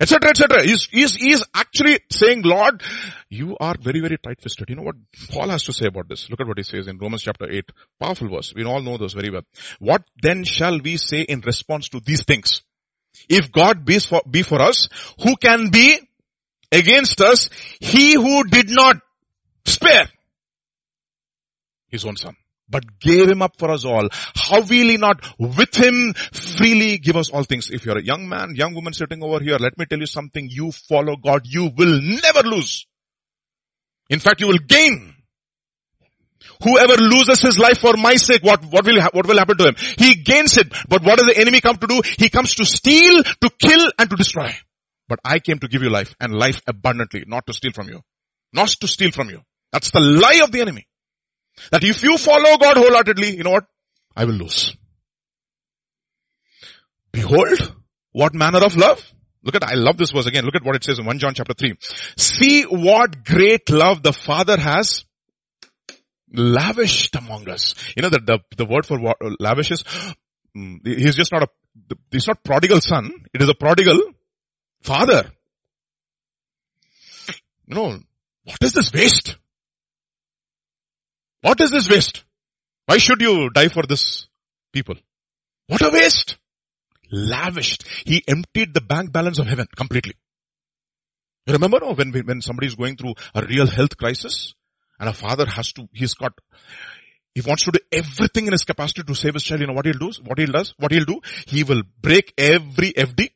etc., etc. He's, he's, he's actually saying, Lord, you are very, very tight-fisted. You know what Paul has to say about this? Look at what he says in Romans chapter 8. Powerful verse. We all know those very well. What then shall we say in response to these things? If God be for, be for us, who can be against us? He who did not spare his own son but gave him up for us all. How will he not with him freely give us all things? If you're a young man, young woman sitting over here, let me tell you something. You follow God, you will never lose. In fact, you will gain. Whoever loses his life for my sake, what, what will, what will happen to him? He gains it. But what does the enemy come to do? He comes to steal, to kill, and to destroy. But I came to give you life and life abundantly, not to steal from you. Not to steal from you. That's the lie of the enemy. That if you follow God wholeheartedly, you know what? I will lose. Behold, what manner of love? Look at, I love this verse again. Look at what it says in 1 John chapter 3. See what great love the Father has lavished among us. You know, the, the, the word for lavish is, mm, he's just not a, he's not prodigal son. It is a prodigal father. You know, what is this waste? What is this waste? Why should you die for this people? What a waste! Lavished. He emptied the bank balance of heaven completely. You remember no, when, when somebody is going through a real health crisis and a father has to, he's got, he wants to do everything in his capacity to save his child. You know what he'll do? What he'll does? What he'll do? He will break every FD.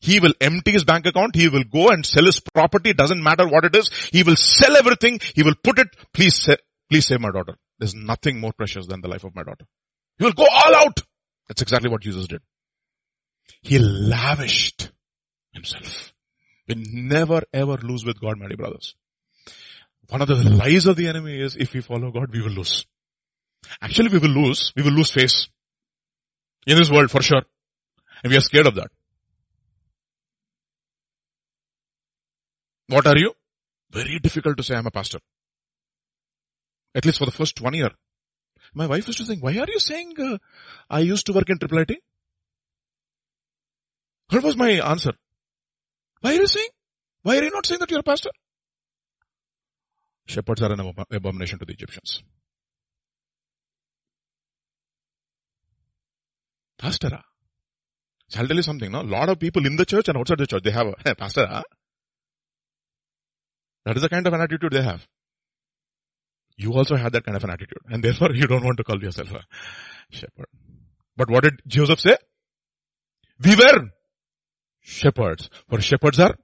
He will empty his bank account. He will go and sell his property. Doesn't matter what it is. He will sell everything. He will put it, please, please save my daughter. There's nothing more precious than the life of my daughter. He will go all out. That's exactly what Jesus did. He lavished himself. We never ever lose with God, my dear brothers. One of the lies of the enemy is if we follow God, we will lose. Actually, we will lose. We will lose face in this world for sure. And we are scared of that. What are you? Very difficult to say I'm a pastor. At least for the first one year. My wife used to think, why are you saying uh, I used to work in triple IT? What was my answer? Why are you saying? Why are you not saying that you're a pastor? Shepherds are an abomination to the Egyptians. Pastor, ah? so I'll tell you something, no? A lot of people in the church and outside the church, they have a, hey, pastor, ah? That is the kind of an attitude they have. You also had that kind of an attitude. And therefore you don't want to call yourself a shepherd. But what did Joseph say? We were shepherds. For shepherds are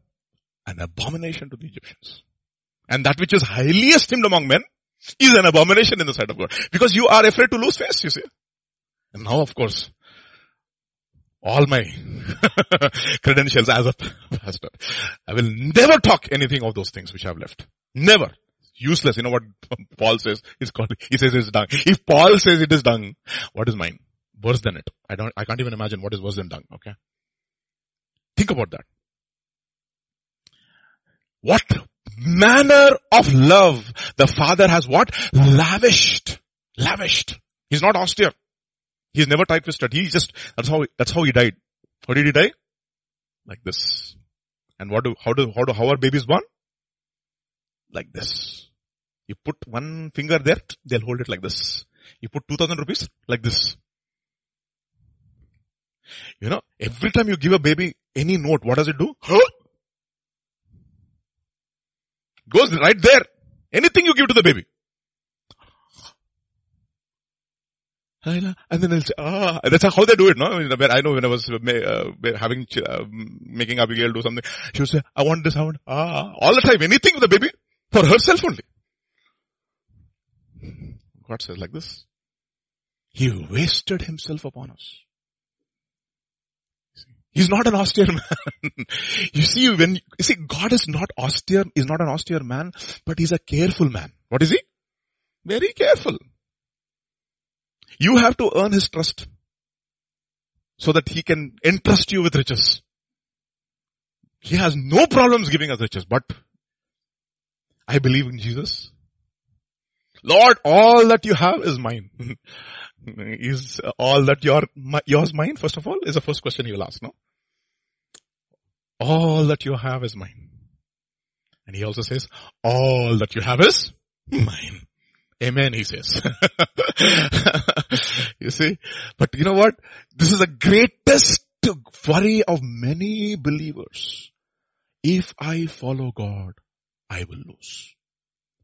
an abomination to the Egyptians. And that which is highly esteemed among men is an abomination in the sight of God. Because you are afraid to lose face, you see. And now of course, all my credentials as a pastor, I will never talk anything of those things which I have left. Never. Useless. You know what Paul says? Called, he says it's dung. If Paul says it is dung, what is mine? Worse than it. I don't, I can't even imagine what is worse than dung, okay? Think about that. What manner of love the father has what? Lavished. Lavished. He's not austere. He's never tight-fisted. He just, that's how, that's how he died. How did he die? Like this. And what do, how do, how do, how are babies born? Like this. You put one finger there, they'll hold it like this. You put 2000 rupees, like this. You know, every time you give a baby any note, what does it do? Goes right there. Anything you give to the baby. And then they'll say, ah, that's how they do it, no? I know when I was uh, having, uh, making Abigail do something, she would say, I want this, I want, ah, all the time, anything with the baby, for herself only. God says like this. He wasted himself upon us. He's not an austere man. you see, when, you see, God is not austere, is not an austere man, but he's a careful man. What is he? Very careful. You have to earn his trust so that he can entrust you with riches. He has no problems giving us riches, but I believe in Jesus. Lord, all that you have is mine. is all that your, yours mine, first of all, is the first question you will ask, no? All that you have is mine. And he also says, all that you have is mine. Amen, he says. you see? But you know what? This is the greatest worry of many believers. If I follow God, I will lose.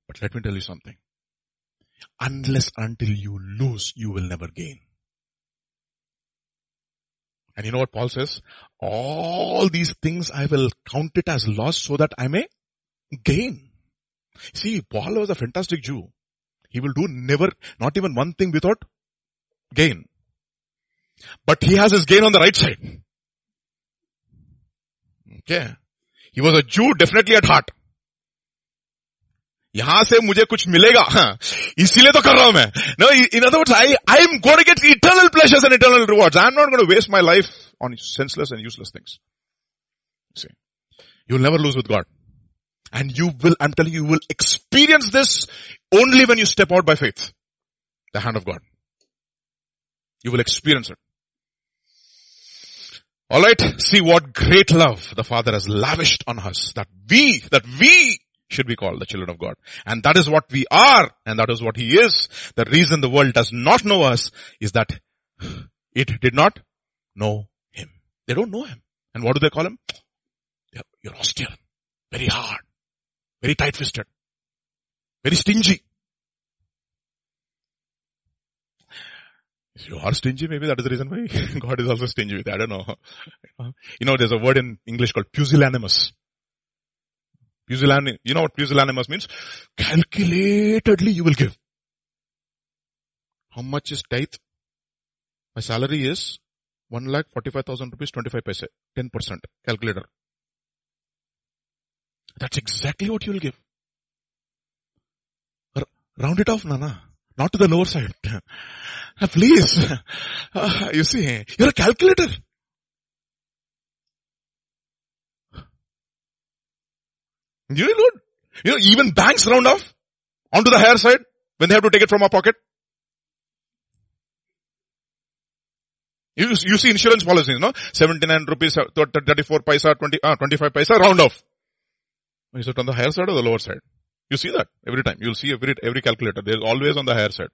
But let me tell you something. Unless until you lose, you will never gain. And you know what Paul says? All these things I will count it as loss so that I may gain. See, Paul was a fantastic Jew. He will do never, not even one thing without gain. But he has his gain on the right side. Okay. He was a Jew definitely at heart. यहां से मुझे कुछ मिलेगा हाँ, इसीलिए तो कर रहा हूं मैं no in other words I I am going to get eternal pleasures and eternal rewards I am not going to waste my life on senseless and useless things you will never lose with God And you will, I'm telling you, you will experience this only when you step out by faith. The hand of God. You will experience it. Alright, see what great love the Father has lavished on us. That we, that we should be called the children of God. And that is what we are, and that is what He is. The reason the world does not know us is that it did not know Him. They don't know Him. And what do they call Him? you're austere, very hard, very tight-fisted, very stingy. If you are stingy, maybe that is the reason why God is also stingy with you. I don't know. You know, there's a word in English called pusillanimous. Pusillanimous, you know what pusillanimous means? Calculatedly you will give. How much is tithe? My salary is 1 lakh 45,000 rupees 25 paise. 10% calculator. That's exactly what you will give. Round it off, Nana. Not to the lower side. Please. You see, you're a calculator. You know, you know, even banks round off onto the higher side when they have to take it from our pocket. You, you see insurance policies, no? 79 rupees, uh, 34 paisa, 20, uh, 25 paisa, round off. Is it on the higher side or the lower side? You see that every time. You'll see every, every calculator. They're always on the higher side.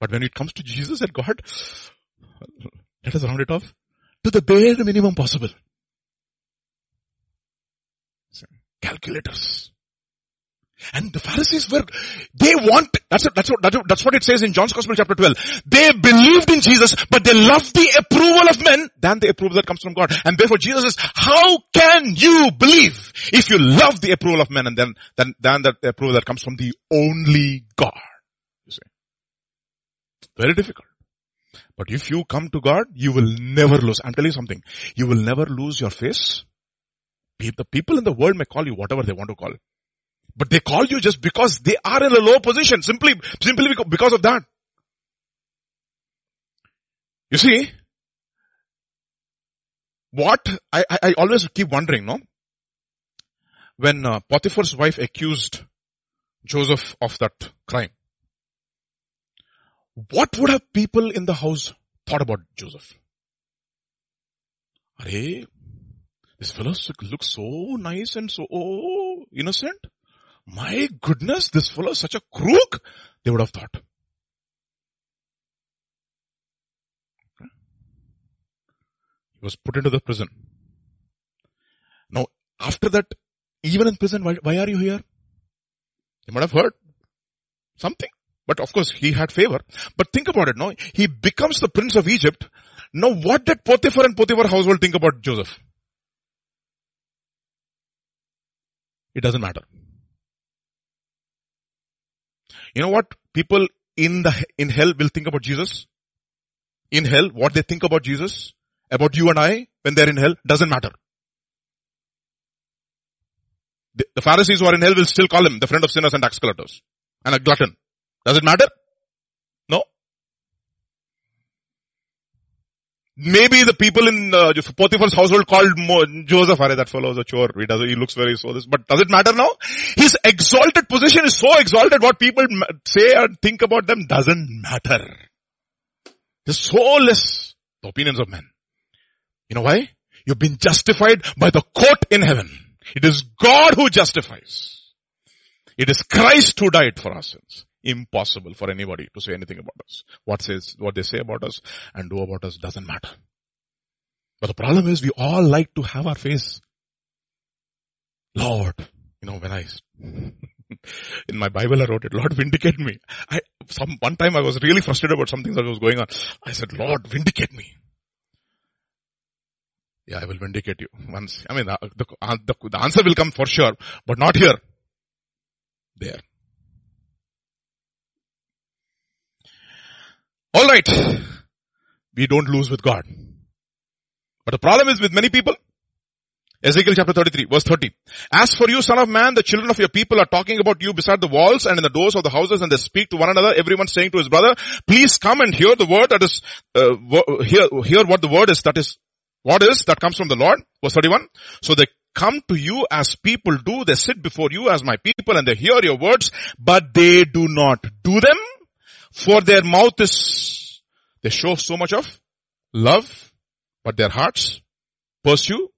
But when it comes to Jesus and God, let us round it off to the bare minimum possible. Calculators. And the Pharisees were, they want, that's, what, that's, what, that's what it says in John's Gospel chapter 12. They believed in Jesus, but they loved the approval of men than the approval that comes from God. And therefore Jesus says, how can you believe if you love the approval of men and then, then, than the approval that comes from the only God? You see. Very difficult. But if you come to God, you will never lose. I'm telling you something. You will never lose your face. The people in the world may call you whatever they want to call. But they call you just because they are in a low position, simply, simply because of that. You see, what, I, I, I always keep wondering, no? When uh, Potiphar's wife accused Joseph of that crime, what would have people in the house thought about Joseph? Hey, this fellow looks so nice and so oh, innocent my goodness, this fellow is such a crook, they would have thought. He was put into the prison. Now, after that, even in prison, why, why are you here? You might have heard something. But of course, he had favor. But think about it, no? He becomes the prince of Egypt. Now what did Potiphar and Potiphar household think about Joseph? It doesn't matter. You know what people in the, in hell will think about Jesus? In hell, what they think about Jesus, about you and I, when they're in hell, doesn't matter. The, the Pharisees who are in hell will still call him the friend of sinners and tax collectors and a glutton. Does it matter? Maybe the people in uh, Potiphar's household called Mo- Joseph, Are that fellow is a chore. He does, he looks very so this, but does it matter now? His exalted position is so exalted what people say and think about them doesn't matter. There's so less the opinions of men. You know why? You've been justified by the court in heaven. It is God who justifies. It is Christ who died for our sins impossible for anybody to say anything about us. What says, what they say about us and do about us doesn't matter. But the problem is we all like to have our face. Lord, you know, when I, in my Bible I wrote it, Lord vindicate me. I, some, one time I was really frustrated about something that was going on. I said, Lord vindicate me. Yeah, I will vindicate you once. I mean, uh, the, uh, the, the answer will come for sure, but not here. There. Alright. We don't lose with God. But the problem is with many people. Ezekiel chapter 33 verse 30. As for you son of man, the children of your people are talking about you beside the walls and in the doors of the houses and they speak to one another, everyone saying to his brother, please come and hear the word that is, uh, hear, hear what the word is that is, what is that comes from the Lord. Verse 31. So they come to you as people do, they sit before you as my people and they hear your words, but they do not do them for their mouth is, they show so much of love, but their hearts pursue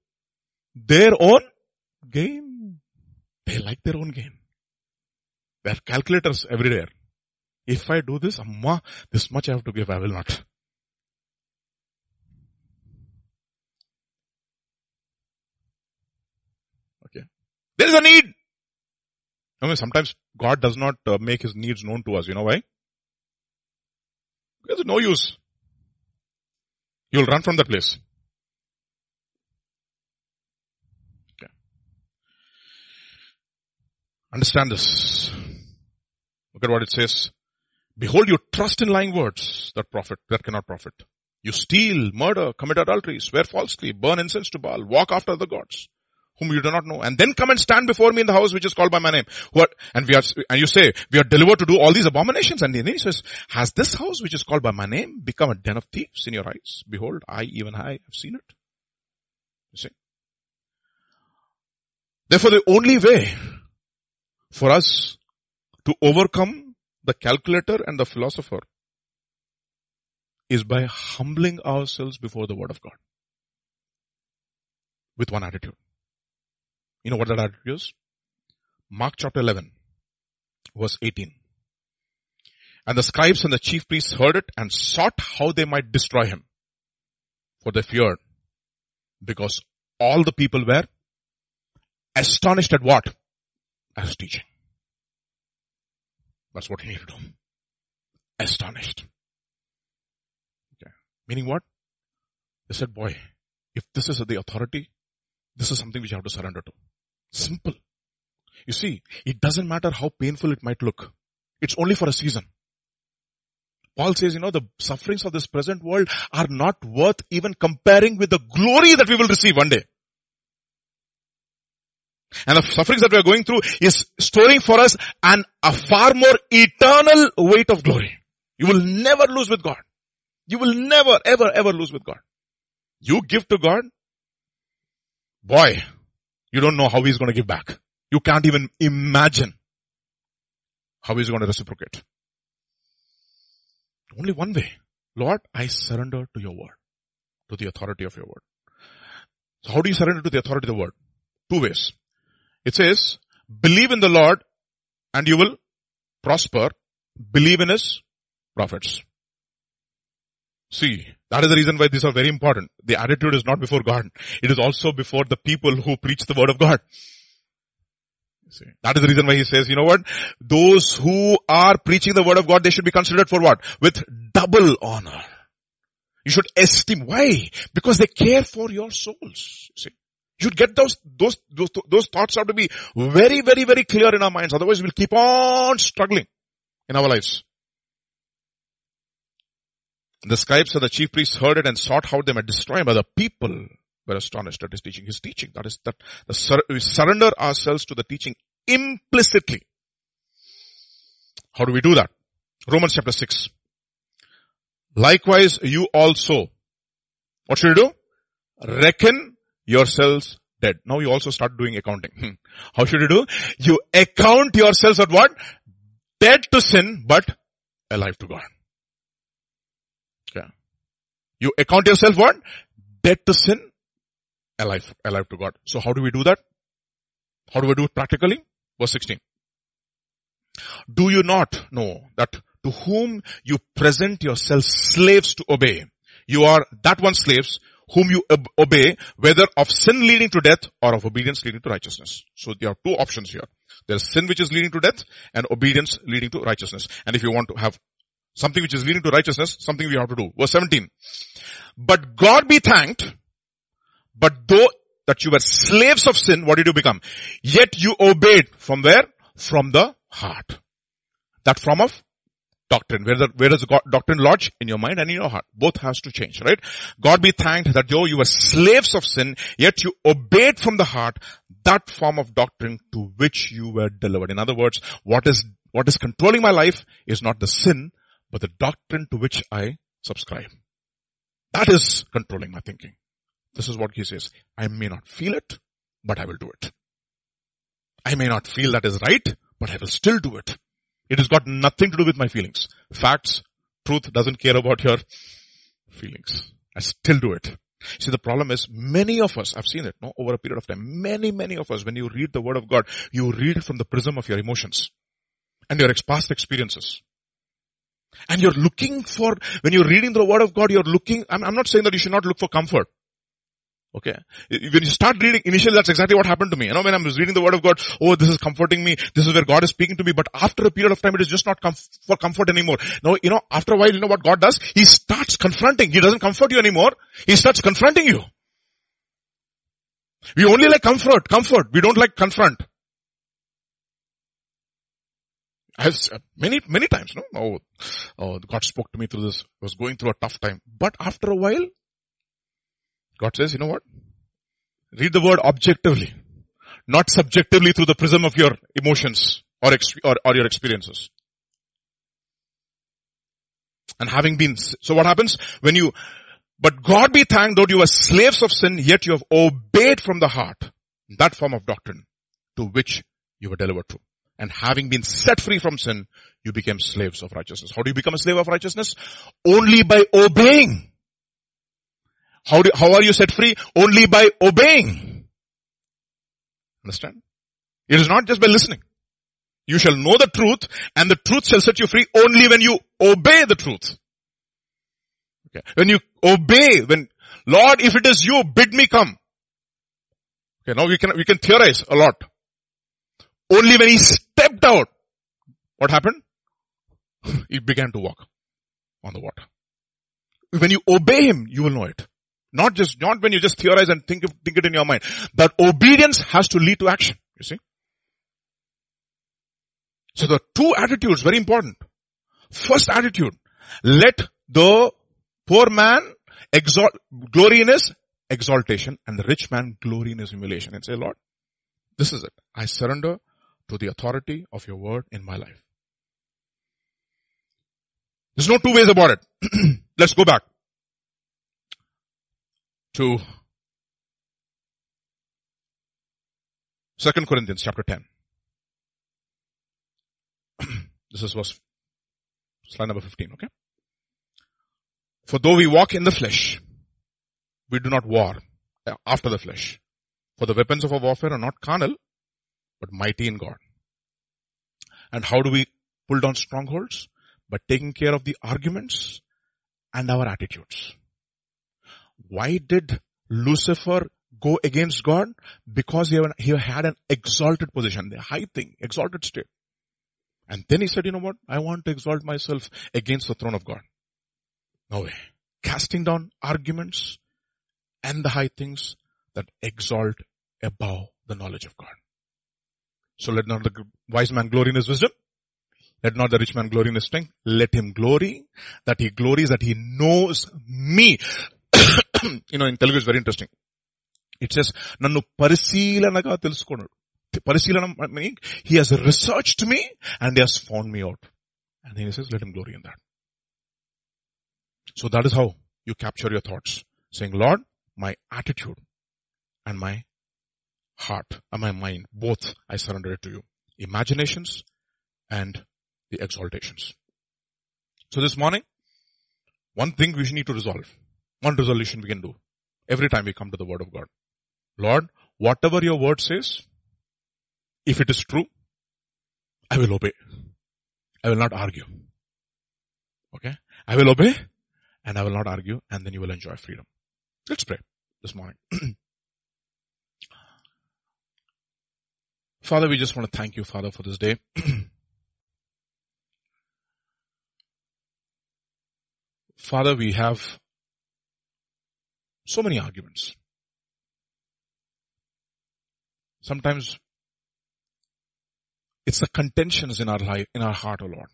their own game. They like their own game. They are calculators everywhere. If I do this, amma, this much I have to give, I will not. Okay. There is a need. I mean, sometimes God does not uh, make his needs known to us. You know why? Because no use. You'll run from that place. Okay. Understand this. Look at what it says. Behold, you trust in lying words that profit, that cannot profit. You steal, murder, commit adultery, swear falsely, burn incense to Baal, walk after the gods whom you do not know, and then come and stand before me in the house which is called by my name. What? And we are, and you say, we are delivered to do all these abominations. And then he says, has this house which is called by my name become a den of thieves in your eyes? Behold, I, even I, have seen it. You see? Therefore the only way for us to overcome the calculator and the philosopher is by humbling ourselves before the word of God. With one attitude. You know what that attitude is? Mark chapter 11, verse 18. And the scribes and the chief priests heard it and sought how they might destroy him. For they feared because all the people were astonished at what? As teaching. That's what he need to do. Astonished. Okay. Meaning what? They said, boy, if this is the authority, this is something which you have to surrender to. Simple. You see, it doesn't matter how painful it might look. It's only for a season. Paul says, you know, the sufferings of this present world are not worth even comparing with the glory that we will receive one day. And the sufferings that we are going through is storing for us an, a far more eternal weight of glory. You will never lose with God. You will never, ever, ever lose with God. You give to God. Boy, you don't know how he's going to give back. You can't even imagine how he's going to reciprocate. Only one way. Lord, I surrender to your word, to the authority of your word. So how do you surrender to the authority of the word? Two ways. It says, believe in the Lord and you will prosper. Believe in his prophets. See, that is the reason why these are very important. The attitude is not before God. It is also before the people who preach the word of God. See, that is the reason why he says, you know what? Those who are preaching the word of God, they should be considered for what? With double honor. You should esteem. Why? Because they care for your souls. See? You should get those, those, those, those thoughts have to be very, very, very clear in our minds. Otherwise we'll keep on struggling in our lives. The scribes and the chief priests heard it and sought how they might destroy him, but the people were astonished at his teaching. His teaching, that is that sur- we surrender ourselves to the teaching implicitly. How do we do that? Romans chapter 6. Likewise, you also, what should you do? Reckon yourselves dead. Now you also start doing accounting. Hmm. How should you do? You account yourselves at what? Dead to sin, but alive to God. You account yourself what? Dead to sin, alive, alive to God. So how do we do that? How do we do it practically? Verse 16. Do you not know that to whom you present yourselves slaves to obey, you are that one slaves whom you ob- obey, whether of sin leading to death or of obedience leading to righteousness. So there are two options here. There is sin which is leading to death and obedience leading to righteousness. And if you want to have Something which is leading to righteousness, something we have to do. Verse 17. But God be thanked, but though that you were slaves of sin, what did you become? Yet you obeyed from where? From the heart. That form of doctrine. Where, the, where does the doctrine lodge? In your mind and in your heart. Both has to change, right? God be thanked that though you were slaves of sin, yet you obeyed from the heart that form of doctrine to which you were delivered. In other words, what is, what is controlling my life is not the sin, but the doctrine to which I subscribe. That is controlling my thinking. This is what he says. I may not feel it, but I will do it. I may not feel that is right, but I will still do it. It has got nothing to do with my feelings. Facts, truth doesn't care about your feelings. I still do it. See, the problem is many of us, I've seen it, no, over a period of time, many, many of us, when you read the word of God, you read it from the prism of your emotions and your past experiences. And you're looking for, when you're reading the word of God, you're looking, I'm, I'm not saying that you should not look for comfort. Okay. When you start reading, initially that's exactly what happened to me. You know, when I was reading the word of God, oh, this is comforting me. This is where God is speaking to me. But after a period of time, it is just not for comfort anymore. No, you know, after a while, you know what God does? He starts confronting. He doesn't comfort you anymore. He starts confronting you. We only like comfort, comfort. We don't like confront. As uh, many, many times, no? Oh, oh, God spoke to me through this. I was going through a tough time. But after a while, God says, you know what? Read the word objectively, not subjectively through the prism of your emotions or, or, or your experiences. And having been, so what happens when you, but God be thanked though you were slaves of sin, yet you have obeyed from the heart that form of doctrine to which you were delivered to and having been set free from sin, you became slaves of righteousness. How do you become a slave of righteousness? Only by obeying. How do, how are you set free? Only by obeying. Understand? It is not just by listening. You shall know the truth and the truth shall set you free only when you obey the truth. Okay. When you obey, when, Lord, if it is you, bid me come. Okay, now we can, we can theorize a lot. Only when he stepped out, what happened? He began to walk on the water. When you obey him, you will know it. Not just, not when you just theorize and think, think it in your mind. But obedience has to lead to action. You see? So the two attitudes, very important. First attitude, let the poor man exalt, glory in his exaltation and the rich man glory in his humiliation and say, Lord, this is it. I surrender to the authority of your word in my life. There's no two ways about it. Let's go back to 2 Corinthians chapter 10. this is verse, slide number 15, okay? For though we walk in the flesh, we do not war after the flesh. For the weapons of our warfare are not carnal, but mighty in God. And how do we pull down strongholds? By taking care of the arguments and our attitudes. Why did Lucifer go against God? Because he had an exalted position, the high thing, exalted state. And then he said, you know what? I want to exalt myself against the throne of God. No way. Casting down arguments and the high things that exalt above the knowledge of God. So let not the wise man glory in his wisdom. Let not the rich man glory in his strength. Let him glory that he glories that he knows me. you know, in Telugu it's very interesting. It says, నన్ను పరిశీలనగా తెలుసుకున్నాడు పరిశీలన meaning he has researched me and he has found me out. And then he says, let him glory in that. So that is how you capture your thoughts. Saying, Lord, my attitude and my heart and my mind, both I surrender it to you. Imaginations and the exaltations. So this morning, one thing we need to resolve, one resolution we can do every time we come to the word of God. Lord, whatever your word says, if it is true, I will obey. I will not argue. Okay? I will obey and I will not argue and then you will enjoy freedom. Let's pray this morning. Father, we just want to thank you, Father, for this day. Father, we have so many arguments. Sometimes it's the contentions in our life, in our heart, O oh Lord.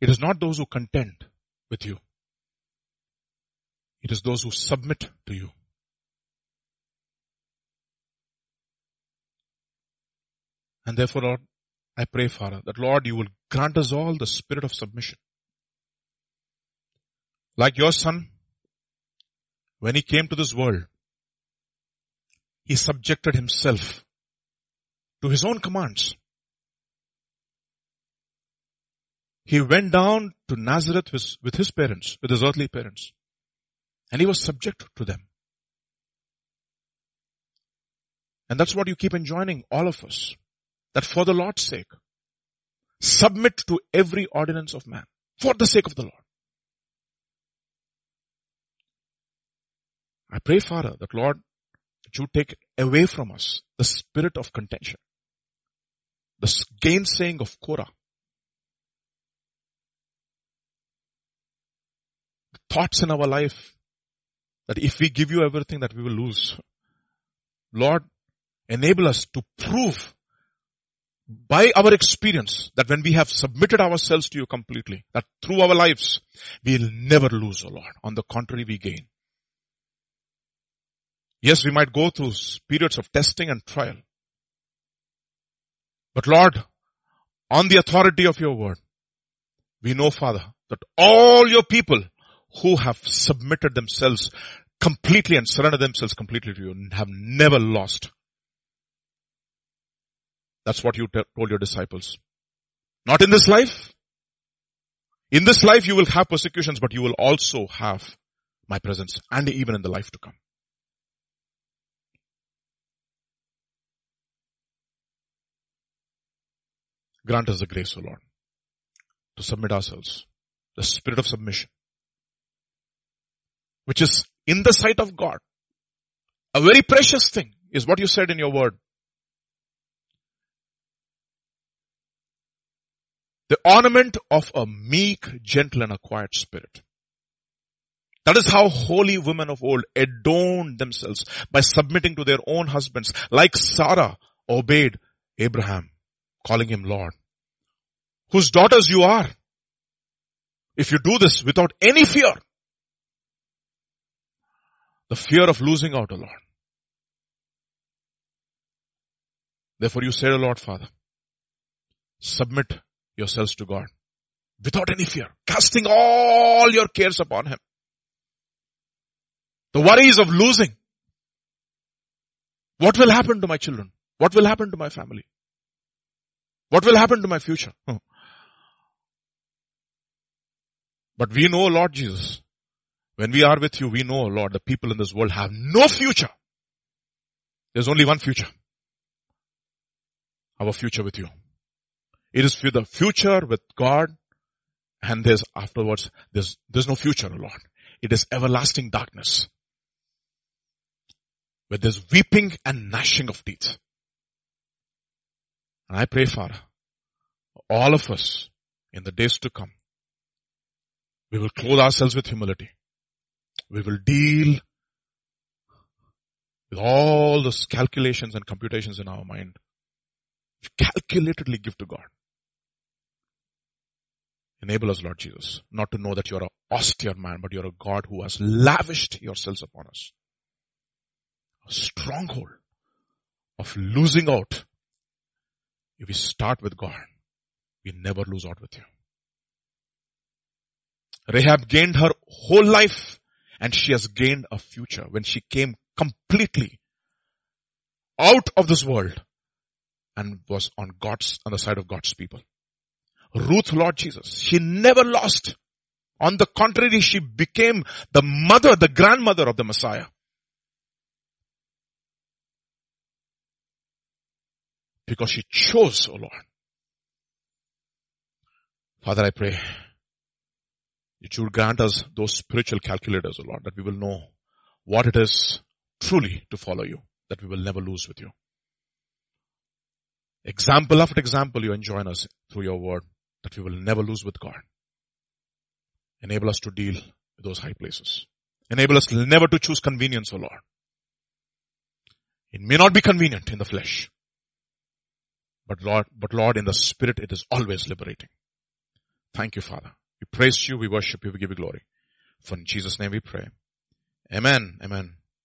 It is not those who contend with you. It is those who submit to you. And therefore, Lord, I pray, Father, that Lord, you will grant us all the spirit of submission. Like your son, when he came to this world, he subjected himself to his own commands. He went down to Nazareth with, with his parents, with his earthly parents, and he was subject to them. And that's what you keep enjoining all of us that for the Lord's sake, submit to every ordinance of man for the sake of the Lord. I pray, Father, that Lord, that you take away from us the spirit of contention, the gainsaying of Korah, thoughts in our life that if we give you everything that we will lose. Lord, enable us to prove by our experience that when we have submitted ourselves to you completely, that through our lives, we'll never lose, O oh Lord. On the contrary, we gain. Yes, we might go through periods of testing and trial. But Lord, on the authority of your word, we know, Father, that all your people who have submitted themselves completely and surrendered themselves completely to you have never lost. That's what you t- told your disciples. Not in this life. In this life you will have persecutions, but you will also have my presence and even in the life to come. Grant us the grace, O Lord, to submit ourselves, the spirit of submission, which is in the sight of God. A very precious thing is what you said in your word. The ornament of a meek, gentle and a quiet spirit. That is how holy women of old adorned themselves by submitting to their own husbands, like Sarah obeyed Abraham, calling him Lord. Whose daughters you are. If you do this without any fear, the fear of losing out, O Lord. Therefore you say, O Lord Father, submit yourselves to God without any fear, casting all your cares upon Him. The worries of losing. What will happen to my children? What will happen to my family? What will happen to my future? Hmm. But we know, Lord Jesus, when we are with you, we know, Lord, the people in this world have no future. There's only one future. Our future with you. It is for the future with God and there's afterwards, there's, there's no future, Lord. It is everlasting darkness. Where there's weeping and gnashing of teeth. And I pray, Father, all of us in the days to come, we will clothe ourselves with humility. We will deal with all those calculations and computations in our mind. Calculatedly give to God. Enable us, Lord Jesus, not to know that you're an austere man, but you're a God who has lavished yourselves upon us. A stronghold of losing out. If we start with God, we never lose out with you. Rahab gained her whole life and she has gained a future when she came completely out of this world and was on God's, on the side of God's people. Ruth, Lord Jesus, she never lost. On the contrary, she became the mother, the grandmother of the Messiah. Because she chose, O oh Lord. Father, I pray that you will grant us those spiritual calculators, O oh Lord, that we will know what it is truly to follow you, that we will never lose with you. Example after example, you enjoin us through your word that we will never lose with God. Enable us to deal with those high places. Enable us never to choose convenience, O oh Lord. It may not be convenient in the flesh, but Lord, but Lord, in the spirit, it is always liberating. Thank you, Father. We praise you, we worship you, we give you glory. For in Jesus' name we pray. Amen. Amen.